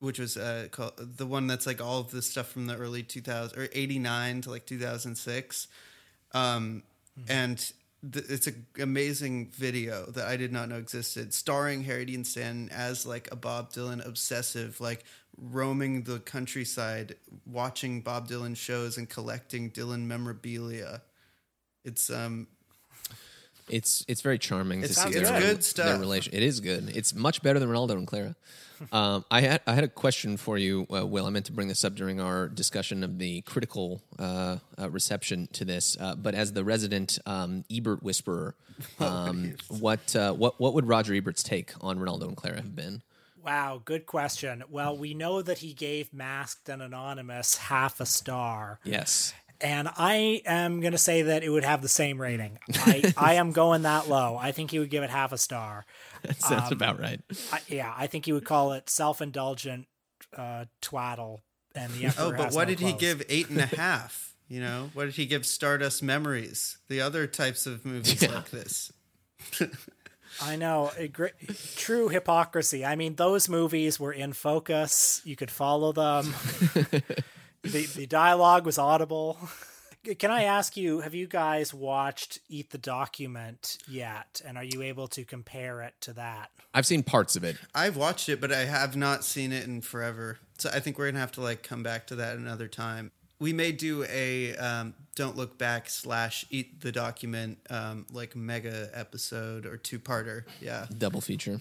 S1: which was uh, called, the one that's like all of the stuff from the early 2000 or 89 to like 2006, um, and it's an amazing video that I did not know existed, starring Harry Dean Stanton as like a Bob Dylan obsessive, like roaming the countryside, watching Bob Dylan shows and collecting Dylan memorabilia. It's um
S2: It's it's very charming
S1: It's-
S2: to see their,
S3: good
S2: their
S1: stuff.
S2: relation. It is good. It's much better than Renaldo and Clara. (laughs) Um, I had I had a question for you, uh, Will. I meant to bring this up during our discussion of the critical uh, uh, reception to this, uh, but as the resident um, Ebert whisperer, (laughs) um, what uh, what what would Roger Ebert's take on Renaldo and Clara have been?
S3: Wow, good question. Well, we know that he gave Masked and Anonymous half a star.
S2: Yes.
S3: And I am going to say that it would have the same rating. I, I am going that low. I think he would give it half a star.
S2: That sounds um, about right.
S3: I, yeah, I think he would call it self indulgent uh, twaddle. And the
S1: oh, but what
S3: no
S1: did he give eight and a half? You know, what did he give Stardust Memories? The other types of movies yeah. like this. (laughs)
S3: I know. Great, true hypocrisy. I mean, those movies were in focus. You could follow them. (laughs) the, the dialogue was audible. (laughs) Can I ask you, have you guys watched Eat the Document yet? And are you able to compare it to that?
S2: I've seen parts of it.
S1: I've watched it, but I have not seen it in forever. So I think we're going to have to like come back to that another time we may do a um, don't look back slash eat the document um, like mega episode or two parter yeah
S2: double feature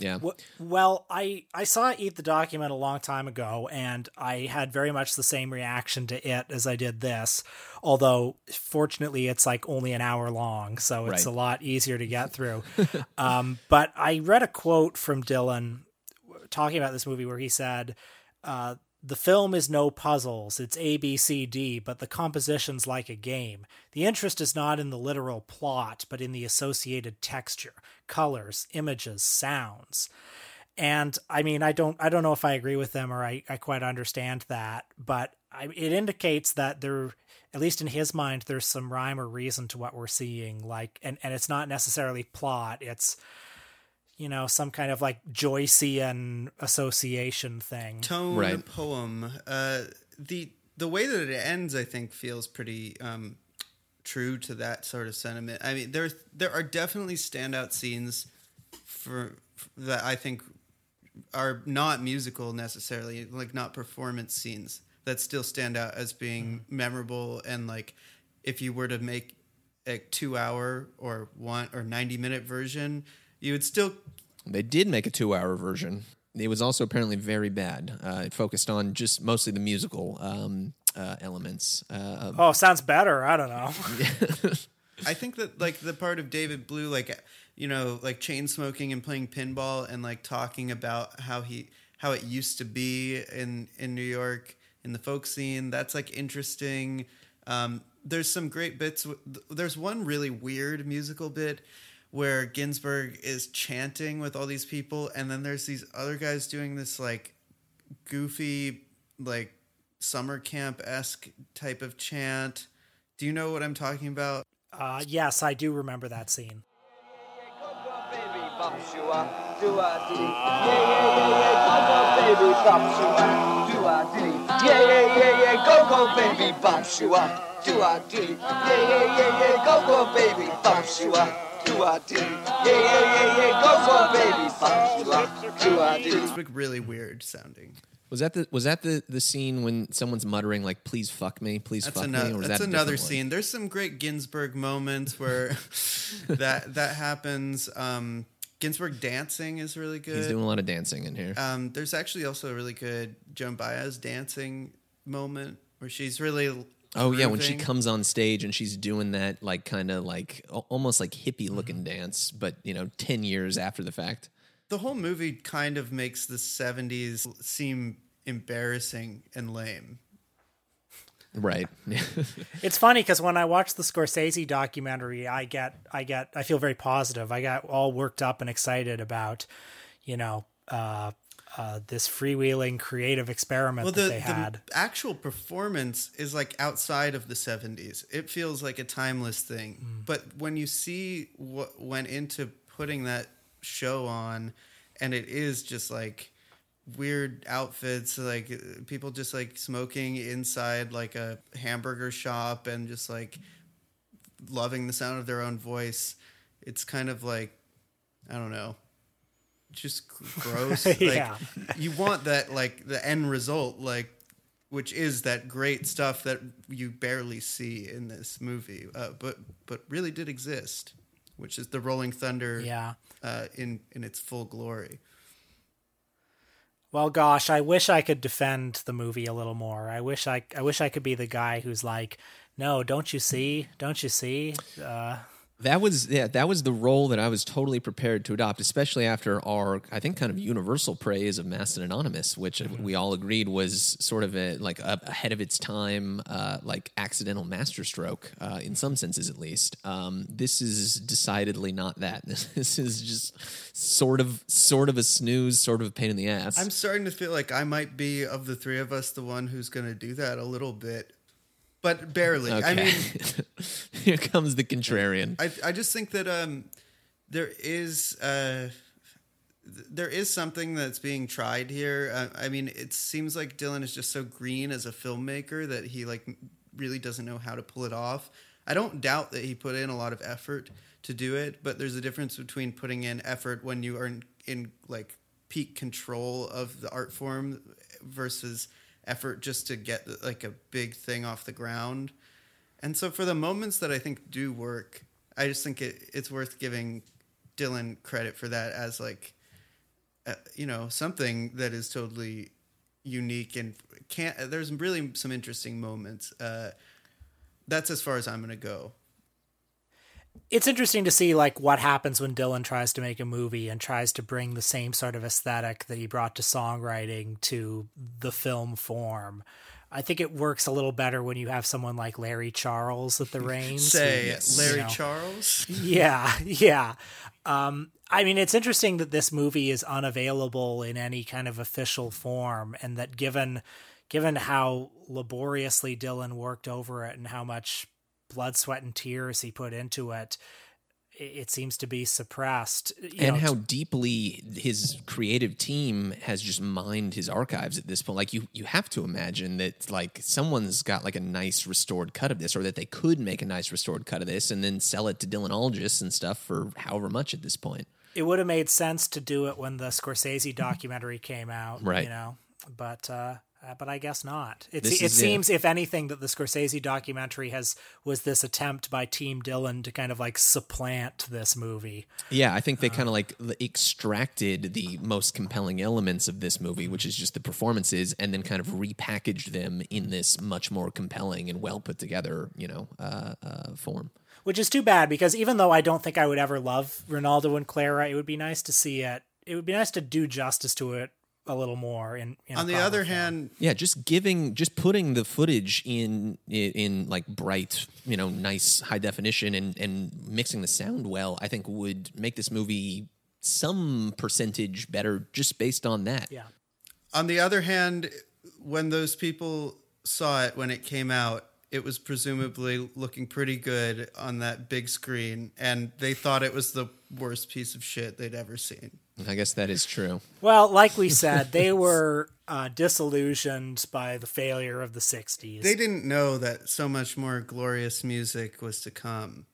S2: yeah
S3: well i i saw eat the document a long time ago and i had very much the same reaction to it as i did this although fortunately it's like only an hour long so it's right. a lot easier to get through (laughs) um, but i read a quote from dylan talking about this movie where he said uh, the film is no puzzles, it's A, B, C, D, but the composition's like a game. The interest is not in the literal plot, but in the associated texture, colors, images, sounds. And I mean, I don't, I don't know if I agree with them or I, I quite understand that, but I, it indicates that there, at least in his mind, there's some rhyme or reason to what we're seeing. Like, and, and it's not necessarily plot. It's, you know, some kind of like Joycean association thing.
S1: Tone right. poem. Uh, the the way that it ends, I think, feels pretty um, true to that sort of sentiment. I mean, there there are definitely standout scenes for, for that I think are not musical necessarily, like not performance scenes that still stand out as being mm. memorable and like if you were to make a two hour or one or 90 minute version you would still.
S2: They did make a two-hour version. It was also apparently very bad. Uh, it focused on just mostly the musical um, uh, elements. Uh,
S3: oh, sounds better. I don't know. (laughs)
S1: I think that like the part of David Blue, like you know, like chain smoking and playing pinball and like talking about how he how it used to be in in New York in the folk scene. That's like interesting. Um, there's some great bits. There's one really weird musical bit where Ginsberg is chanting with all these people, and then there's these other guys doing this like goofy, like summer camp esque type of chant. Do you know what I'm talking about?
S3: Uh, yes, I do remember that scene.
S5: Yeah, yeah, yeah, yeah, go, go, baby, bump you up. Do I do? Yeah, yeah, yeah, yeah, go, baby, for baby. Do I do?
S1: It's like really weird sounding.
S2: Was that the was that the, the scene when someone's muttering like "Please fuck me, please that's fuck
S1: another,
S2: me"? Or
S1: that's
S2: that
S1: another scene. There's some great Ginsberg moments where (laughs) that that happens. Um, Ginsberg dancing is really good.
S2: He's doing a lot of dancing in here.
S1: Um, there's actually also a really good Joan Baez dancing moment where she's really
S2: Oh yeah, when she comes on stage and she's doing that like kind of like almost like hippie looking mm-hmm. dance, but you know, 10 years after the fact.
S1: The whole movie kind of makes the 70s seem embarrassing and lame.
S2: Right. (laughs)
S3: it's funny because when I watch the Scorsese documentary, I get, I get, I feel very positive. I got all worked up and excited about, you know, uh, uh, this freewheeling creative experiment well, the, that they had.
S1: The actual performance is like outside of the 70s. It feels like a timeless thing. Mm. But when you see what went into putting that show on, and it is just like weird outfits, like people just like smoking inside like a hamburger shop and just like loving the sound of their own voice. It's kind of like, I don't know just (laughs) gross. yeah. Like you want that like the end result like which is that great stuff that you barely see in this movie, uh, but but really did exist, which is the Rolling Thunder,
S3: yeah,
S1: uh, in in its full glory.
S3: Well, gosh, I wish I could defend the movie a little more. I wish I I wish I could be the guy who's like, no, don't you see? Don't you see? Uh,
S2: That was yeah, that was the role that I was totally prepared to adopt, especially after our I think kind of universal praise of Masked and Anonymous, which we all agreed was sort of a like a, ahead of its time, uh, like accidental masterstroke uh, in some senses at least. Um, this is decidedly not that. (laughs) This is just sort of sort of a snooze, sort of a pain in the ass.
S1: I'm starting to feel like I might be of the three of us the one who's going to do that a little bit, but barely. I mean, (laughs)
S2: here comes the contrarian.
S1: I I just think that um there is uh, there is something that's being tried here. Uh, I mean, it seems like Dylan is just so green as a filmmaker that he like really doesn't know how to pull it off. I don't doubt that he put in a lot of effort to do it, but there's a difference between putting in effort when you are in, in like peak control of the art form versus effort just to get like a big thing off the ground. And so for the moments that I think do work, I just think it, it's worth giving Dylan credit for that as like, uh, you know, something that is totally unique and can't. There's really some interesting moments. Uh, that's as far as I'm going to go.
S3: It's interesting to see like what happens when Dylan tries to make a movie and tries to bring the same sort of aesthetic that he brought to songwriting to the film form. I think it works a little better when you have someone like Larry Charles at the reins.
S1: Say. Larry
S3: You know.
S1: Charles. (laughs)
S3: yeah, yeah. Um, I mean, it's interesting that this movie is unavailable in any kind of official form, and that given given how laboriously Dylan worked over it and how much blood, sweat, and tears he put into it, it, seems to be suppressed. You
S2: and
S3: know,
S2: how deeply his creative team has just mined his archives at this point like you you have to imagine that like someone's got like a nice restored cut of this or that they could make a nice restored cut of this and then sell it to Dylanologists and stuff for however much at this point
S3: it would have made sense to do it when the Scorsese documentary came out,
S2: Right.
S3: You know, but uh, uh, but I guess not. It, it seems, if anything, that the Scorsese documentary has was this attempt by Team Dylan to kind of like supplant this movie.
S2: yeah I think they kind of like extracted the most compelling elements of this movie which is just the performances and then kind of repackaged them in this much more compelling and well put together you know uh, uh, form
S3: which is too bad because even though I don't think I would ever love Renaldo and Clara, it would be nice to see it. It would be nice to do justice to it a little more. In, in
S1: On the other
S3: form.
S1: hand,
S2: Yeah, just giving, just putting the footage in in, in like bright, you know, nice high definition and and mixing the sound well, I think would make this movie some percentage better just based on that.
S3: yeah,
S1: on the other hand, when those people saw it when it came out, it was presumably looking pretty good on that big screen, and they thought it was the worst piece of shit they'd ever seen.
S2: I guess that is true.
S3: well, like we said, they (laughs) were uh, disillusioned by the failure of the '60s.
S1: They didn't know that so much more glorious music was to come.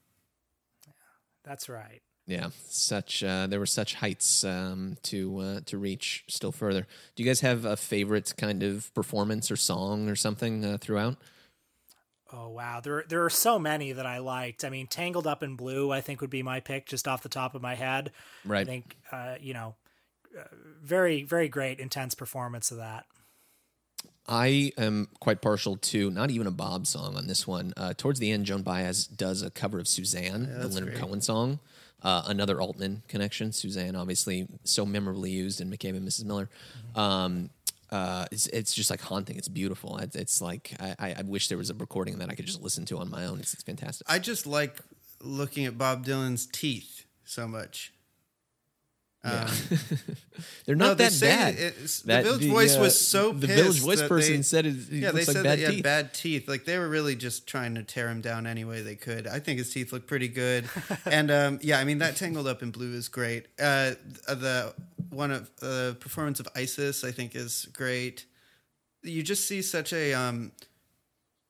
S3: That's right.
S2: Yeah, such uh, there were such heights um, to uh, to reach still further. Do you guys have a favorite kind of performance or song or something uh, throughout?
S3: Oh wow, there there are so many that I liked. I mean, Tangled Up in Blue, I think would be my pick just off the top of my head.
S2: Right.
S3: I think uh, you know, uh, very very great intense performance of that.
S2: I am quite partial to not even a Bob song on this one. Uh, towards the end, Joan Baez does a cover of Suzanne, the Leonard
S1: great.
S2: Cohen song. Uh, another Altman connection. Suzanne, obviously, so memorably used in McCabe and Mrs. Miller. Um, uh, it's, it's just like haunting. It's beautiful. It's, it's like I, I wish there was a recording that I could just listen to on my own. It's, it's fantastic.
S1: I just like looking at Bob Dylan's teeth so much. Um, (laughs)
S2: They're
S1: no,
S2: not
S1: they
S2: that bad.
S1: it's- the
S2: That-
S1: Village Voice
S2: uh,
S1: was so
S2: the Village Voice
S1: that
S2: person
S1: they-
S2: said it,
S1: yeah, they
S2: looks like
S1: said
S2: bad
S1: that he had
S2: teeth.
S1: bad teeth. Like they were really just trying to tear him down any way they could. I think his teeth look pretty good, (laughs) and um, yeah, I mean that Tangled Up in Blue is great. Uh, the one of the uh, performance of Isis, I think, is great. You just see such a um,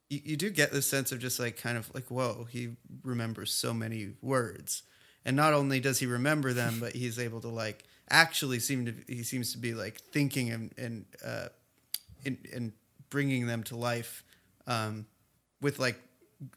S1: you, you do get this sense of just like kind of like whoa, he remembers so many words, and not only does he remember them, but he's able to like actually seem to he seems to be like thinking and and uh, and, and bringing them to life um, with like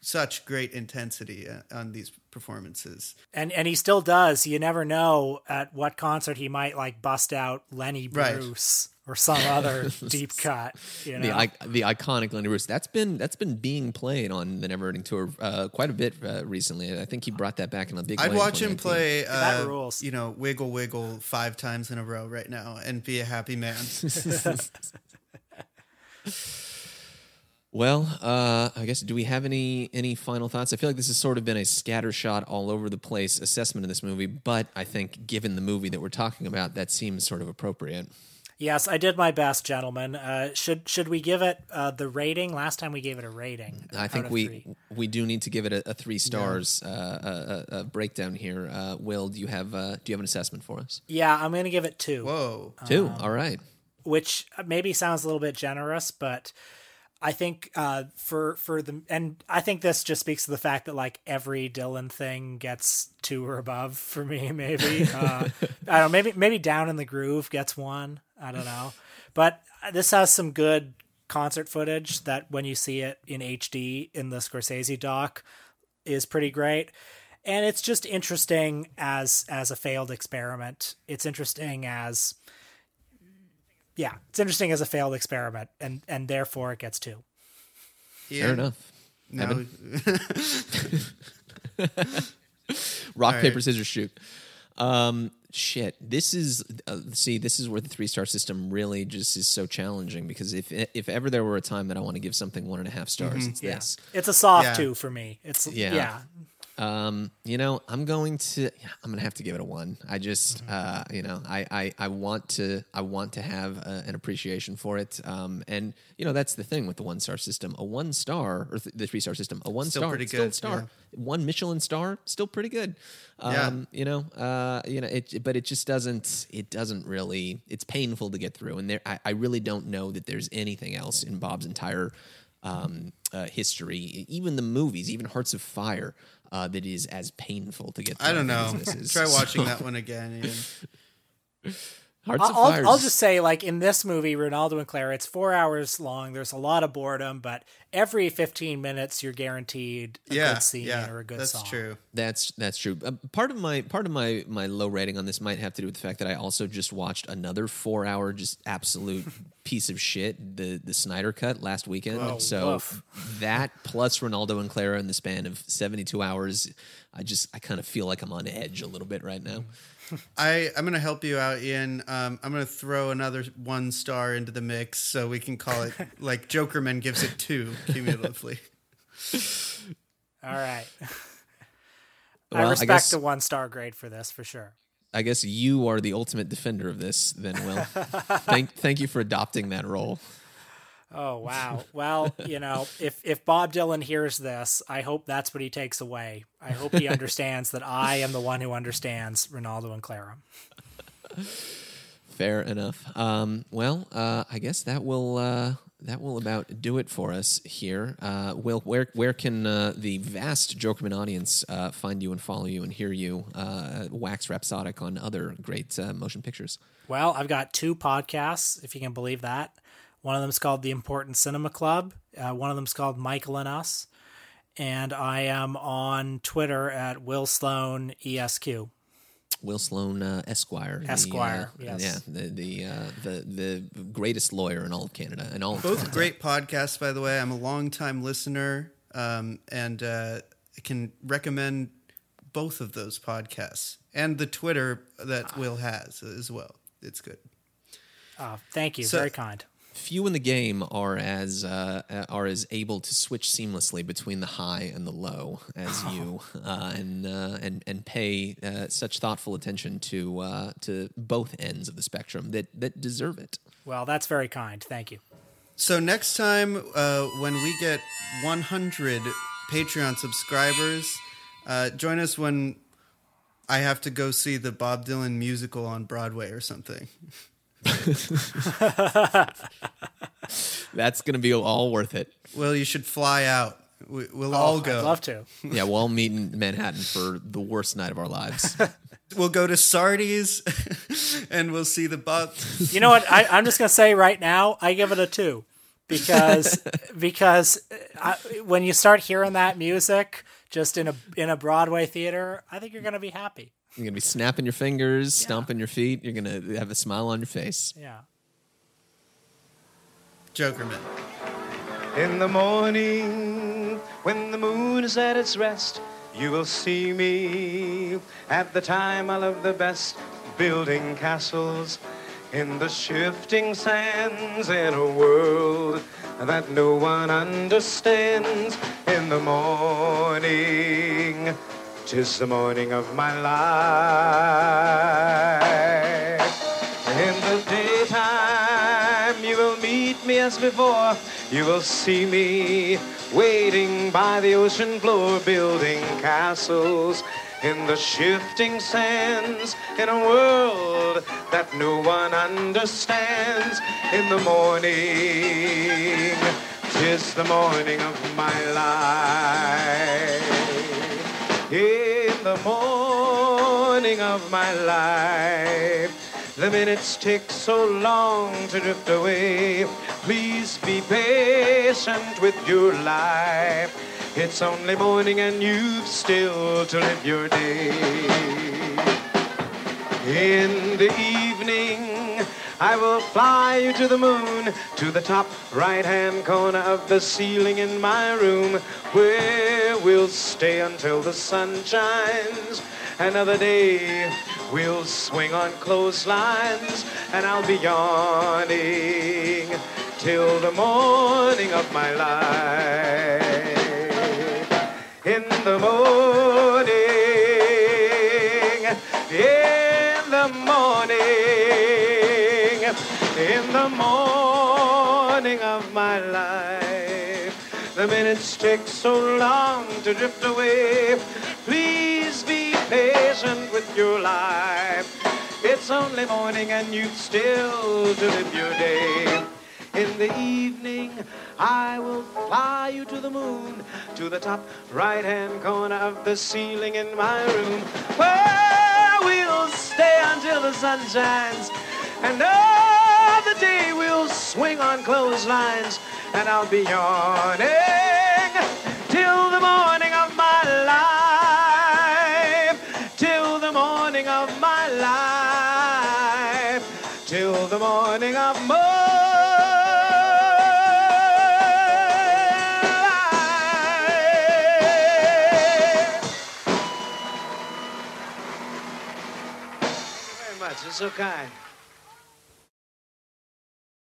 S1: such great intensity uh, on these performances.
S3: and and he still does. You never know at what concert he might like bust out Lenny. Bruce or some other (laughs) deep cut. You know,
S2: The, the iconic Lenny Bruce. That's been that's been being played on the Never Ending Tour uh, quite a bit uh, recently. I think he brought that back in a big.
S1: I'd
S2: way
S1: watch him
S2: 2019.
S1: play,
S3: That
S1: uh,
S3: rules.
S1: you know, Wiggle Wiggle five times in a row right now and be a happy man. (laughs) (laughs)
S2: Well, uh, I guess do we have any any final thoughts? I feel like this has sort of been a scattershot all over the place assessment of this movie, but I think given the movie that we're talking about, that seems sort of appropriate.
S3: Yes, I did my best, gentlemen. Uh, should should we give it uh, the rating? Last time we gave it a rating.
S2: I think we
S3: three.
S2: we do need to give it a, a three stars uh, a, a, a breakdown here. Uh, Will, do you have uh, do you have an assessment for us?
S3: Yeah, I'm going to give it two.
S1: Whoa.
S2: Two. All right.
S3: which maybe sounds a little bit generous, but I think uh, for for the and I think this just speaks to the fact that like every Dylan thing gets two or above for me. (laughs) Maybe uh, I don't know. Maybe maybe down in the groove gets one. I don't know, but this has some good concert footage that when you see it in HD in the Scorsese doc is pretty great and it's just interesting as as a failed experiment it's interesting as yeah it's interesting as a failed experiment and and therefore it gets two
S2: Fair enough.
S1: Now, (laughs)
S2: Rock
S1: right.
S2: paper scissors shoot. Um, shit. This is uh, see. This is where the three star system really just is so challenging because if if ever there were a time that I want to give something one and a half stars, it's
S3: yeah
S2: this.
S3: it's a soft
S1: Yeah.
S3: two for me it's
S2: Yeah.
S3: yeah,
S2: Um, you know, I'm going to. I'm gonna have to give it a one. I just, uh, you know, I, I, I want to, I want to have uh an appreciation for it. Um, and you know, that's the thing with the one star system. A one star or th- the three star system, a one
S1: Still
S2: star,
S1: pretty good,
S2: star, one Michelin star, still pretty good. Um, you know, uh, you know, it, but it just doesn't, it doesn't really. It's painful to get through, and there, I, I really don't know that there's anything else in Bob's entire um, uh, history, even the movies, even Hearts of Fire, uh, that is as painful to get. Through
S1: I don't know.
S2: as this is.
S1: Try watching
S2: So,
S1: that one again. (laughs) Ian.
S2: Hearts of
S3: I'll, I'll just say like in this movie Renaldo and claire it's four hours long there's a lot of boredom but every 15 minutes you're guaranteed a
S1: Yeah,
S3: good scene
S1: yeah,
S3: or a good
S1: that's
S3: song
S1: true.
S2: That's that's true. Uh, part of my part of my my low rating on this might have to do with the fact that I also just watched another four hour just absolute (laughs) piece of shit the the Snyder cut last weekend.
S3: Whoa,
S2: so
S3: woof.
S2: that plus Renaldo and Clara in the span of seventy two hours, I just I kind of feel like I'm on edge a little bit right now.
S1: I, I'm going to help you out, Ian. Um, I'm going to throw another one star into the mix so we can call it (laughs) like Jokerman gives it two cumulatively. (laughs)
S3: all right
S2: Well,
S3: i
S2: I
S3: respect
S2: guess-
S3: the one star grade for this for sure
S2: I guess you are the ultimate defender of this, then, Will. (laughs) thank thank you for adopting that role.
S3: Oh (laughs) wow. Well, you know, if if Bob Dylan hears this, I hope that's what he takes away. I hope he understands that I am the one who understands Renaldo and Clara.
S2: Fair enough. Um, well, uh, I guess that will uh, that will about do it for us here. Uh, Will, where where can uh, the vast Jokerman audience uh, find you and follow you and hear you uh, wax rhapsodic on other great uh, motion pictures?
S3: Well, I've got two podcasts, if you can believe that. One of them is called The Important Cinema Club. Uh, one of them is called Michael and Us. And I am on Twitter at Will Sloan ESQ.
S2: Will Sloan uh, Esquire. the,
S3: Esquire,
S2: uh,
S3: yes.
S2: Yeah, the the, uh, the the greatest lawyer in all of Canada and all.
S1: Both
S2: Toronto.
S1: great podcasts, by the way. I'm a longtime listener um, and uh, I can recommend both of those podcasts and the Twitter that Will has as well. It's good.
S3: Uh, thank you.
S1: So-
S3: Very kind.
S2: Few in the game are as uh, are as able to switch seamlessly between the high and the low as you, uh, and uh, and and pay uh, such thoughtful attention to uh, to both ends of the spectrum that that deserve it.
S3: Well, that's very kind. Thank you.
S1: So next time uh, when we get 100 Patreon subscribers, uh, join us when I have to go see the Bob Dylan musical on Broadway or something. (laughs) (laughs)
S2: That's going to be all worth it.
S1: Well, you should fly out. We, we'll all go.
S3: Oh, I'd love to.
S2: Yeah, we'll all meet in Manhattan for the worst night of our lives. (laughs)
S1: We'll go to Sardi's (laughs) and we'll see the Bob.
S3: You know what? I, I'm just going to say right now, I give it a two because because uh, I, when you start hearing that music just in a in a Broadway theater, I think you're going to be happy.
S2: You're gonna be snapping your fingers, stomping your feet. You're gonna have a smile on your face.
S3: Yeah.
S1: Jokerman.
S6: In the morning, when the moon is at its rest, you will see me at the time I love the best, building castles in the shifting sands in a world that no one understands. In the morning, tis the morning of my life. In the daytime, you will meet me as before. You will see me waiting by the ocean floor, building castles in the shifting sands, in a world that no one understands. In the morning, tis the morning of my life. In the morning of my life. The minutes take so long to drift away. Please be patient with your life. It's only morning and you've still to live your day. In the evening, I will fly you to the moon, to the top right hand corner of the ceiling in my room, where we'll stay until the sun shines. Another day, we'll swing on clotheslines, and I'll be yawning till the morning of my life. In the morning, in the morning, in the morning of my life. The minutes take so long to drift away. Please be patient with your life. It's only morning and you've still to live your day. In the evening, I will fly you to the moon, to the top right hand corner of the ceiling in my room, where we'll stay until the sun shines. And all the day we'll swing on clotheslines, and I'll be yawning till the morning of my life, till the morning of my life, till the morning of my so kind.